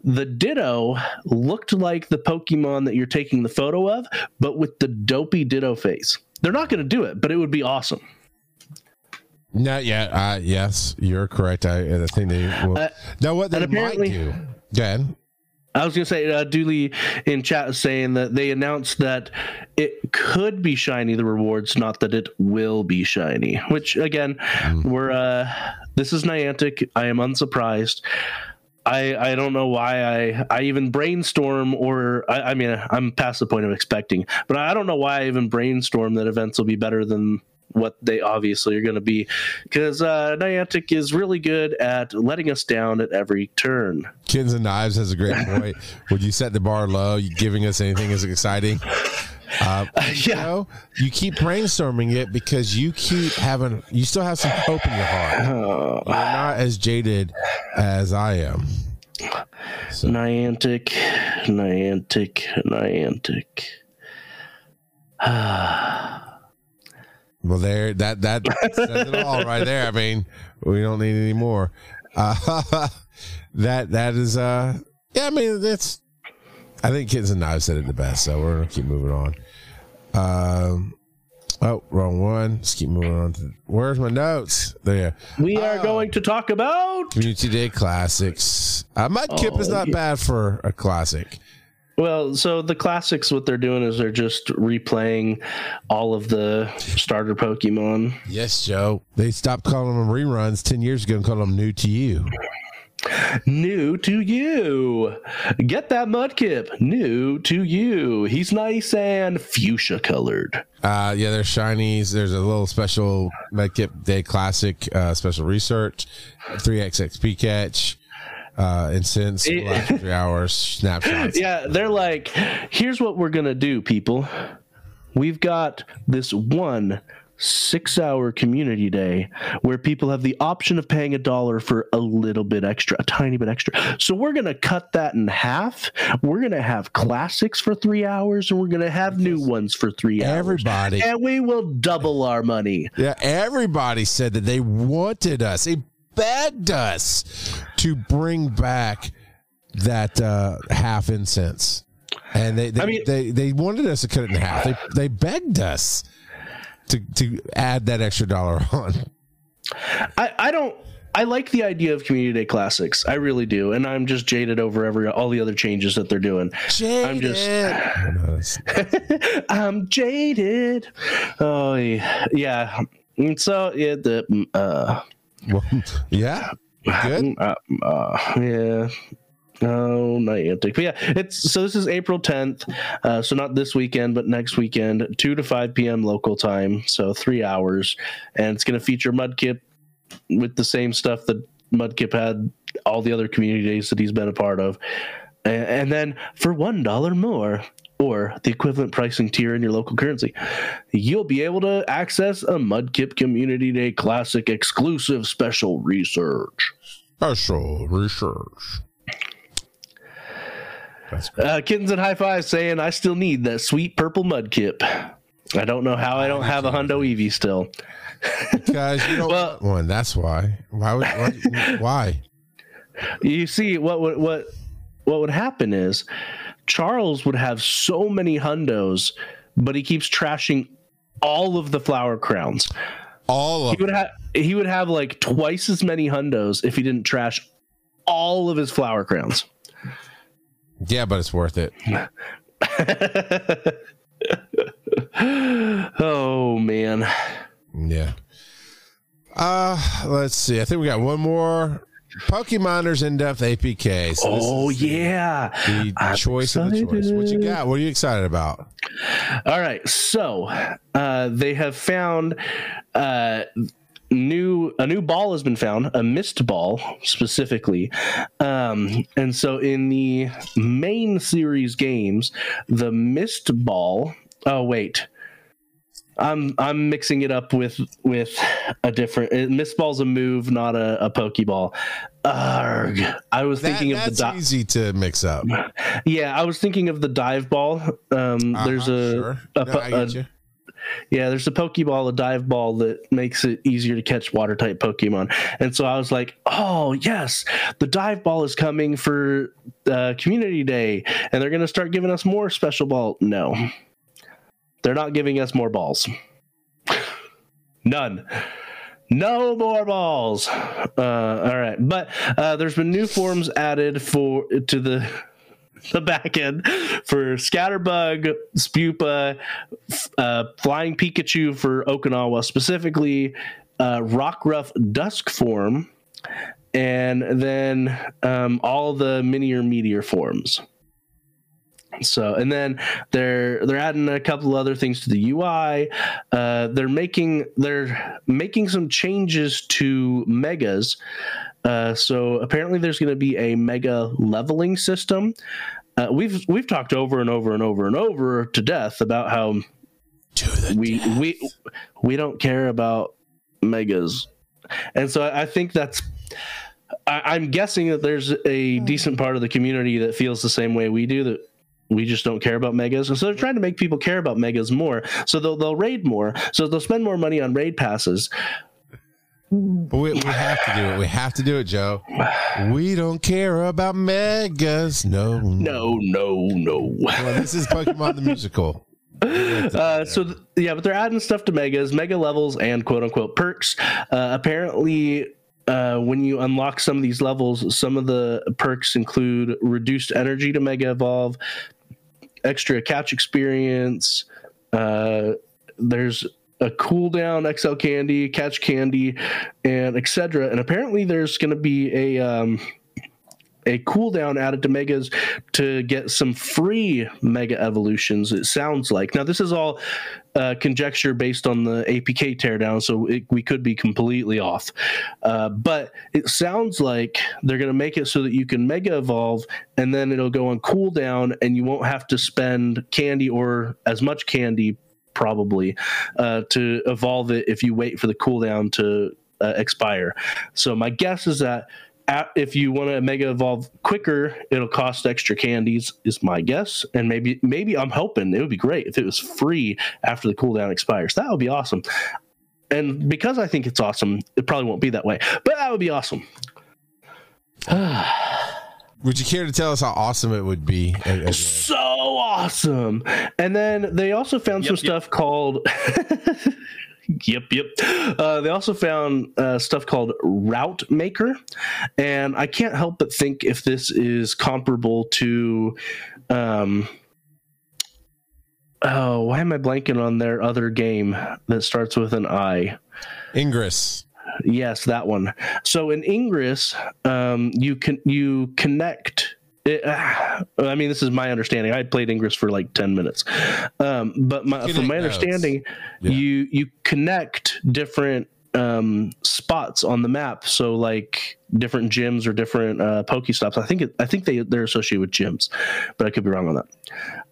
the Ditto looked like the Pokemon that you're taking the photo of, but with the dopey Ditto face. They're not going to do it, but it would be awesome. Not yet. Uh, yes, you're correct. I, I think they will. Uh, now, what they might do. Go ahead. I was going to say, uh, Dooley in chat is saying that they announced that it could be shiny, the rewards, not that it will be shiny. Which, again, we're uh, this is Niantic. I am unsurprised. I I don't know why I I even brainstorm or I, I mean I'm past the point of expecting, but I don't know why I even brainstorm that events will be better than what they obviously are going to be because uh, Niantic is really good at letting us down at every turn. Kins and Knives has a great point. Would you set the bar low? You giving us anything as exciting? Uh, you know, you keep brainstorming it because you keep having, you still have some hope in your heart. Uh, You're not as jaded as I am. Niantic, Niantic, Niantic. Well, there, that that says it all right there. I mean, we don't need any more. Uh, that that is, uh, yeah. I mean, that's. I think Kids and Knives said it the best, so we're gonna keep moving on. Um, oh, wrong one. Let's keep moving on. To, where's my notes? There. we are Oh. going to talk about. Community Day classics. Uh, is Oh, not yeah. bad for a classic. Well, so the classics, what they're doing is they're just replaying all of the starter Pokemon. Yes, Joe. They stopped calling them reruns ten years ago and called them new to you. New to you. Get that Mudkip. New to you. He's nice and fuchsia colored. Uh, yeah, there's shinies. There's a little special mudkip Day Classic uh, special research, 3x XP catch, uh, incense, It- last three hours, snapshots. Yeah, they're like, here's what we're going to do, people. We've got this one six hour community day where people have the option of paying a dollar for a little bit extra, a tiny bit extra. So we're going to cut that in half. We're going to have classics for three hours and we're going to have new ones for three hours. Everybody, And we will double our money. yeah, everybody said that they wanted us. They begged us to bring back that uh, half incense, and they they, I mean- they they wanted us to cut it in half. They they begged us to to add that extra dollar on. I, I don't I like the idea of community day classics. I really do, and I'm just jaded over every all the other changes that they're doing. Jaded. I'm just- I'm jaded. Oh yeah, yeah. And so yeah, the mm, uh, well, yeah. Good. uh, uh, yeah. No, Niantic. But yeah, it's so this is April 10th. Uh, so not this weekend, but next weekend, 2 to 5 p.m. local time. So three hours. And it's going to feature Mudkip with the same stuff that Mudkip had all the other community days that he's been a part of. And, and then for $1 more, or the equivalent pricing tier in your local currency, you'll be able to access a Mudkip Community Day Classic exclusive special research. Special research. That's great. Uh, kittens and high five saying I still need that sweet purple mudkip. I don't know how I don't have a Hundo Eevee still. Guys, you don't Well- want one. That's why. Why would why? why? You see, what would what what would happen is Charles would have so many hundos, but he keeps trashing all of the flower crowns. All of He would have he would have like twice as many hundos if he didn't trash all of his flower crowns. Yeah, but it's worth it. oh man. Yeah. Uh let's see. I think we got one more. PokeMiners in depth APK. So Oh yeah. The choice of the choice. What you got? What are you excited about? All right, so uh, they have found uh, new a new ball has been found, a mist ball specifically, um, and so in the main series games, the mist ball. Oh wait. I'm I'm mixing it up with with a different uh, mist ball's a move, not a, a pokeball. Arg. I was That- thinking of the that's di- easy to mix up. yeah, I was thinking of the dive ball. Um, there's Uh-huh, a, sure. a, No, a-. yeah, there's a Pokeball, a dive ball that makes it easier to catch water type Pokemon. And so I was like, oh, yes, the dive ball is coming for uh, Community Day, and they're going to start giving us more special ball. No, they're not giving us more balls. None. No more balls. Uh, all right, but uh, there's been new forms added for to the the back end for Scatterbug, Spewpa, uh, Flying Pikachu for Okinawa specifically, uh, Rockruff Dusk form, and then um, all the Minior Meteor forms. So, and then they're they're adding a couple other things to the UI. Uh, they're making they're making some changes to megas. Uh, so apparently, there's going to be a mega leveling system. Uh, we've we've talked over and over and over and over to death about how To the we we we don't care about megas, and so I, I think that's. I, I'm guessing that there's a decent part of the community that feels the same way we do. That we just don't care about megas, and so they're trying to make people care about megas more. So they'll they'll raid more. So they'll spend more money on raid passes. But we, we have to do it. We have to do it, Joe. We don't care about megas. No. No, no, no. Well, this is Pokemon the musical. Uh, so th- yeah, but they're adding stuff to megas, mega levels, and quote unquote perks. Uh, apparently, uh, when you unlock some of these levels, some of the perks include reduced energy to mega evolve, extra catch experience. Uh, there's a cooldown XL candy, catch candy, and etc. And apparently, there's going to be a um, a cooldown added to megas to get some free mega evolutions. It sounds like now this is all uh, conjecture based on the APK teardown, so it, we could be completely off. Uh, but it sounds like they're going to make it so that you can mega evolve, and then it'll go on cooldown, and you won't have to spend candy or as much candy probably uh, to evolve it if you wait for the cooldown to uh, expire. So my guess is that at, if you want to mega evolve quicker, it'll cost extra candies. Is my guess, and maybe maybe I'm hoping it would be great if it was free after the cooldown expires. That would be awesome. And because I think it's awesome, it probably won't be that way, but that would be awesome. Would you care to tell us how awesome it would be? as- as so awesome. And then they also found some Yep, yep. stuff called yep, yep. Uh, they also found uh, stuff called Route Maker, and I can't help but think if this is comparable to. Um, oh, why am I blanking on their other game that starts with an I? Ingress. Yes, that one. So in Ingress, um, you can you connect. It, uh, I mean, this is my understanding. I played Ingress for like ten minutes, um, but my, from my notes. understanding, Yeah. you you connect different um, spots on the map. So like different gyms or different uh, Pokestops. I think it, I think they they're associated with gyms, but I could be wrong on that.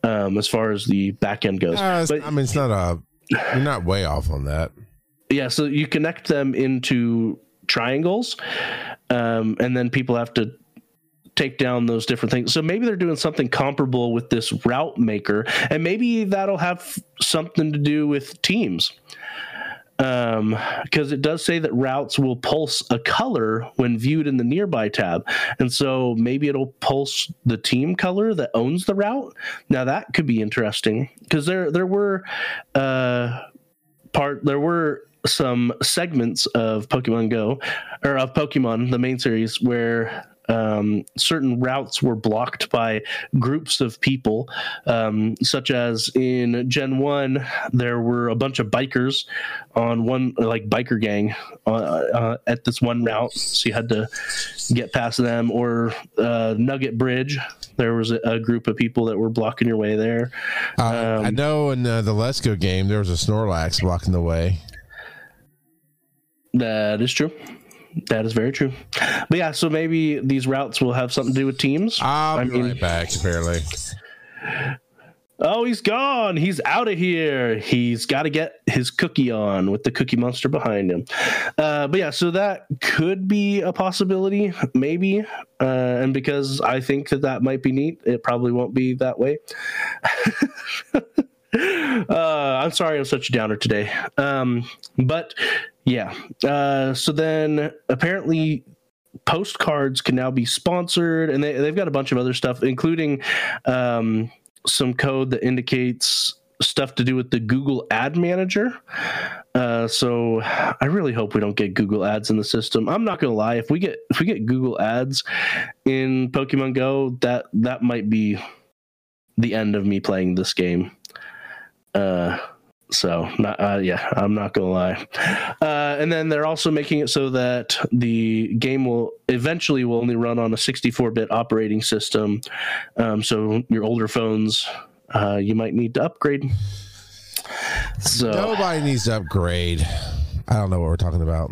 Um, as far as the back end goes, Uh, but I mean, it's not a. You're not way off on that. Yeah so you connect them into triangles um, and then people have to take down those different things. So maybe they're doing something comparable with this route maker and maybe that'll have something to do with teams. Um because it does say that routes will pulse a color when viewed in the nearby tab and so maybe it'll pulse the team color that owns the route. Now that could be interesting because there there were uh part there were some segments of Pokemon Go or of Pokemon the main series where um, certain routes were blocked by groups of people, um, such as in Gen One, there were a bunch of bikers on one like biker gang uh, uh, at this one route, so you had to get past them. Or uh, Nugget Bridge, there was a, a group of people that were blocking your way there. Uh, I Um, know in uh, the Let's Go game there was a Snorlax blocking the way. That is true. That is very true. But yeah, so maybe these routes will have something to do with teams. I'll I be mean- right back. Apparently, Oh, he's gone. He's out of here. He's got to get his cookie on with the cookie monster behind him. Uh, but yeah, so that could be a possibility, maybe. Uh, and because I think that that might be neat, it probably won't be that way. uh, I'm sorry I'm such a downer today. Um, but yeah. Uh, so then apparently postcards can now be sponsored and they, they've got a bunch of other stuff including um, some code that indicates stuff to do with the google ad manager. Uh, so i really hope we don't get google ads in the system. I'm not gonna lie if we get if we get google ads in pokemon go that that might be the end of me playing this game. Uh so not uh, yeah i'm not gonna lie. Uh, and then they're also making it so that the game will eventually will only run on a 64-bit operating system. Um, so your older phones uh, you might need to upgrade. So nobody needs to upgrade. I don't know what we're talking about.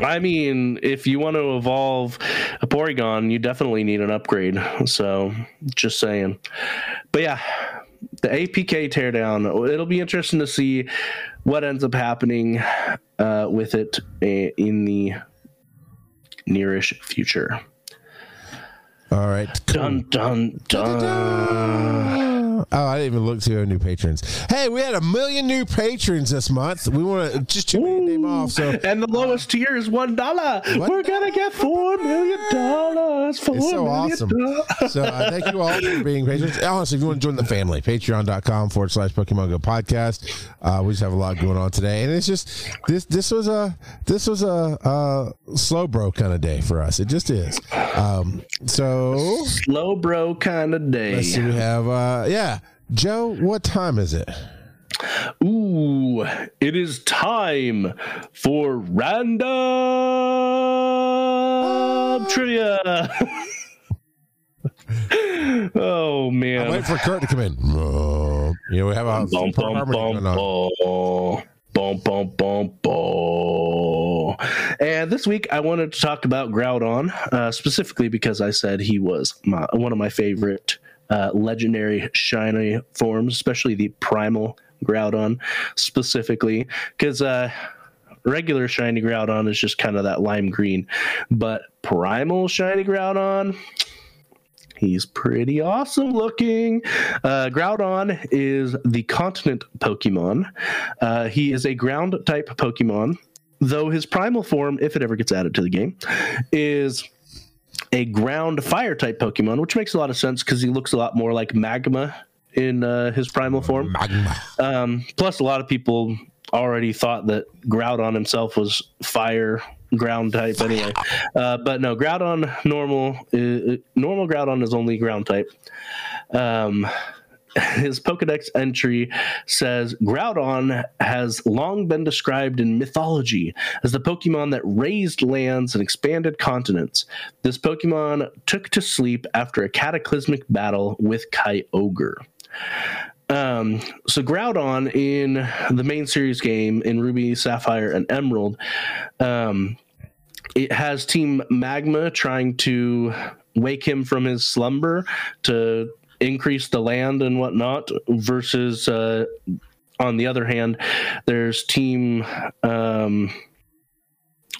i mean if you want to evolve a porygon you definitely need an upgrade. So just saying. But yeah the apk teardown it'll be interesting to see what ends up happening uh, with it in the nearish future. All right. dun dun dun Oh, I didn't even look to our new patrons. Hey, we had a million new patrons this month. We want to just too many to name off. So and the lowest tier is one dollar. We're gonna get four million dollars. Four It's so million awesome. dollars. So uh, thank you all for being patrons. Honestly, if you want to join the family, patreon.com forward slash Pokemon Go podcast. Uh, we just have a lot going on today. And it's just this this was a this was a, uh slow bro kind of day for us. It just is. Um, so Slow bro kind of day. let's see, we have uh yeah. Joe, what time is it? Ooh, it is time for random trivia. oh man. I Wait for Kurt to come in. Uh, You know, we have a Bum, bum, bum, bum. Bum, bum, bum, bum. And this week I wanted to talk about Groudon, uh, specifically because I said he was my, one of my favorite uh, legendary shiny forms, especially the primal Groudon specifically, because uh, regular shiny Groudon is just kind of that lime green, but primal shiny Groudon, He's pretty awesome looking. Uh, Groudon is the continent Pokemon. Uh, he is a ground type Pokemon, though his primal form, if it ever gets added to the game, is a ground fire type Pokemon, which makes a lot of sense because he looks a lot more like Magma in uh, his primal form. Magma. Um, plus, a lot of people already thought that Groudon himself was fire ground type anyway. Uh, but no, Groudon normal uh, normal Groudon is only ground type. Um, his Pokedex entry says Groudon has long been described in mythology as the Pokemon that raised lands and expanded continents. This Pokemon took to sleep after a cataclysmic battle with Kyogre. Um, so Groudon in the main series game in Ruby, Sapphire, and Emerald, um, it has Team Magma trying to wake him from his slumber to increase the land and whatnot. Versus, uh, on the other hand, there's Team. Um,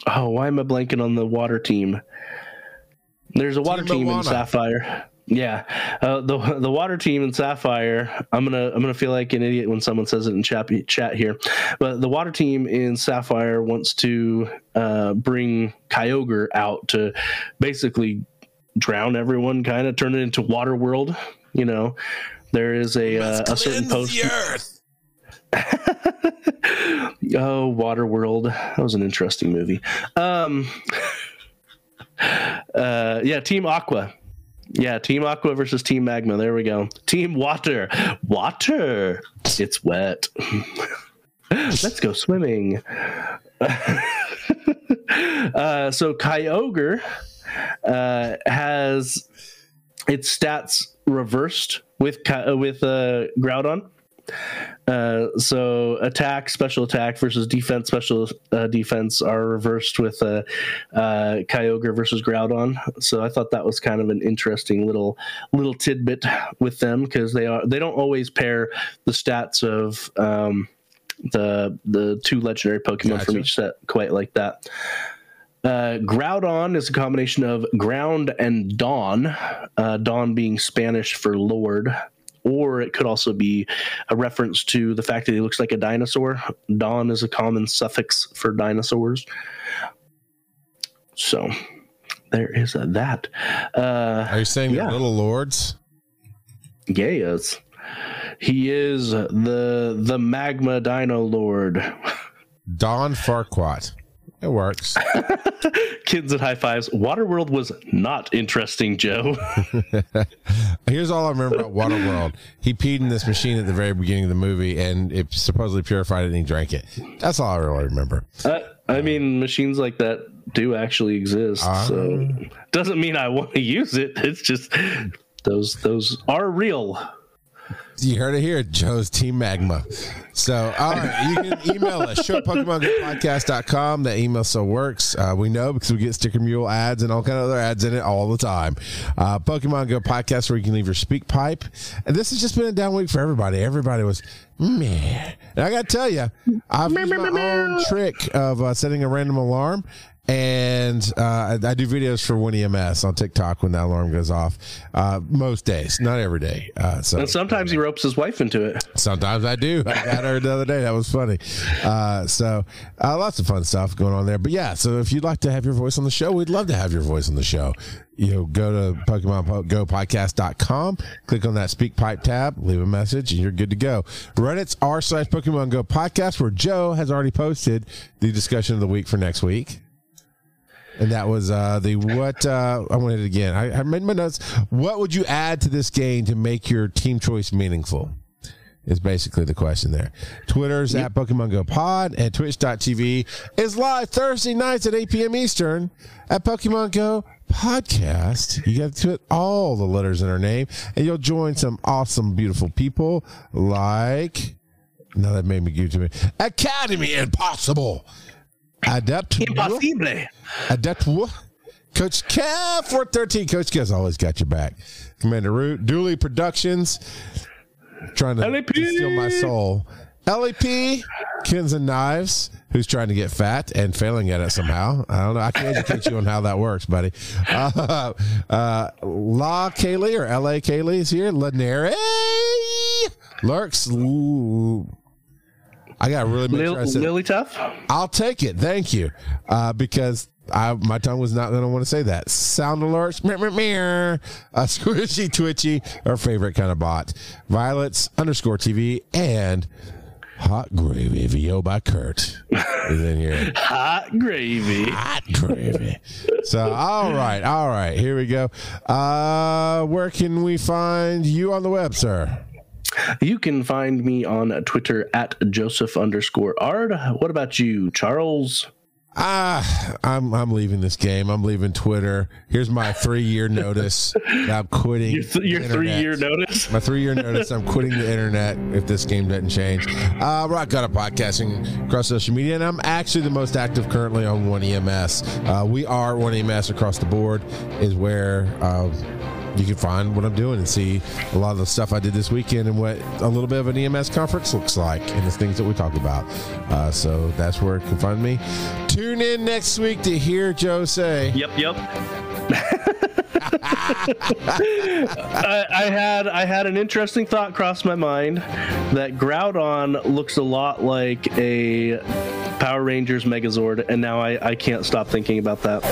oh, why am I blanking on the water team? There's a water team, team in Sapphire. Yeah, uh, the the water team in Sapphire. I'm gonna I'm gonna feel like an idiot when someone says it in chat chat here, but the water team in Sapphire wants to uh, bring Kyogre out to basically drown everyone, kind of turn it into water world. You know, there is a uh, a certain post. oh, Waterworld. That was an interesting movie. Um, uh, yeah, Team Aqua. Yeah, Team Aqua versus Team Magma. There we go. Team Water. Water. It's wet. Let's go swimming. uh, so Kyogre uh, has its stats reversed with uh, with uh, Groudon. Uh, so attack, special attack versus defense, special uh, defense are reversed with uh, uh, Kyogre versus Groudon. So I thought that was kind of an interesting little little tidbit with them because they are they don't always pair the stats of um, the the two legendary Pokemon gotcha. from each set quite like that. Uh, Groudon is a combination of ground and dawn, uh, dawn being Spanish for Lord, or it could also be a reference to the fact that he looks like a dinosaur. Dawn is a common suffix for dinosaurs. So there is that. Uh, Are you saying yeah. little lords? Yes. He is the the magma dino lord. Don Farquaad. It works. Kids at high fives. Waterworld was not interesting, Joe. Here's all I remember about Waterworld. He peed in this machine at the very beginning of the movie, and it supposedly purified it, and he drank it. That's all I really remember. Uh, I mean, machines like that do actually exist. Uh, so doesn't mean I want to use it. It's just those those are real. You heard it here, Joe's Team Magma. So, you can email us, show. That email still works. Uh, we know because we get Sticker Mule ads and all kind of other ads in it all the time. Uh, Pokemon Go Podcast, where you can leave your speak pipe. And this has just been a down week for everybody. Everybody was, man. And I got to tell you, I've used my own trick of uh, setting a random alarm and uh, I do videos for One EMS on TikTok when that alarm goes off. Uh, most days, not every day. Uh, so and sometimes he ropes his wife into it. Sometimes I do. I got her the other day. That was funny. Uh, so uh, lots of fun stuff going on there. But yeah, so if you'd like to have your voice on the show, we'd love to have your voice on the show. You know, go to Pokemon Go Podcast.com, click on that Speak Pipe tab, leave a message, and you're good to go. Reddit's r slash Pokemon Go Podcast, where Joe has already posted the discussion of the week for next week. And that was uh, the what uh, I wanted again. I, I made my notes. What would you add to this game to make your team choice meaningful? Is basically the question there. Twitter's yep. at Pokemon Go Pod and Twitch.tv is live Thursday nights at 8 p.m. Eastern at Pokemon Go Podcast. You get to put all the letters in our name, and you'll join some awesome, beautiful people like. Now that made me give to me. Academy Impossible. Adept. Impossible. Adept. Coach Kev, 413. Coach Kev's always got your back. Commander Root, Dooley Productions, trying to LAP. steal my soul. LAP, Kins and Knives, who's trying to get fat and failing at it somehow. I don't know. I can educate you on how that works, buddy. Uh, uh, La Kaylee or LA Kaylee is here. Lanere lurks. Ooh. I got really make Lil, sure I said, Lily Tough. I'll take it. Thank you, uh, because I my tongue was not going to want to say that. Sound alerts, meh, meh, meh, a squishy twitchy, our favorite kind of bot. Violets underscore TV and Hot Gravy, VO by Kurt. is in here. Hot gravy. Hot gravy. So, all right, all right, here we go. Uh, where can we find you on the web, sir? You can find me on Twitter at Joseph underscore Ard. What about you, Charles? Ah, I'm I'm leaving this game. I'm leaving Twitter. Here's my three year notice. I'm quitting. Your, th- your three year notice? My three year notice. I'm quitting the internet if this game doesn't change. Uh, Rock Got a podcasting across social media, and I'm actually the most active currently on One EMS. Uh, we are One EMS across the board. Is where. Uh, you can find what I'm doing and see a lot of the stuff I did this weekend and what a little bit of an EMS conference looks like and the things that we talk about. Uh, so that's where you can find me. Tune in next week to hear Joe say. Yep, yep. I, I had I had an interesting thought cross my mind that Groudon looks a lot like a Power Rangers Megazord, and now I, I can't stop thinking about that.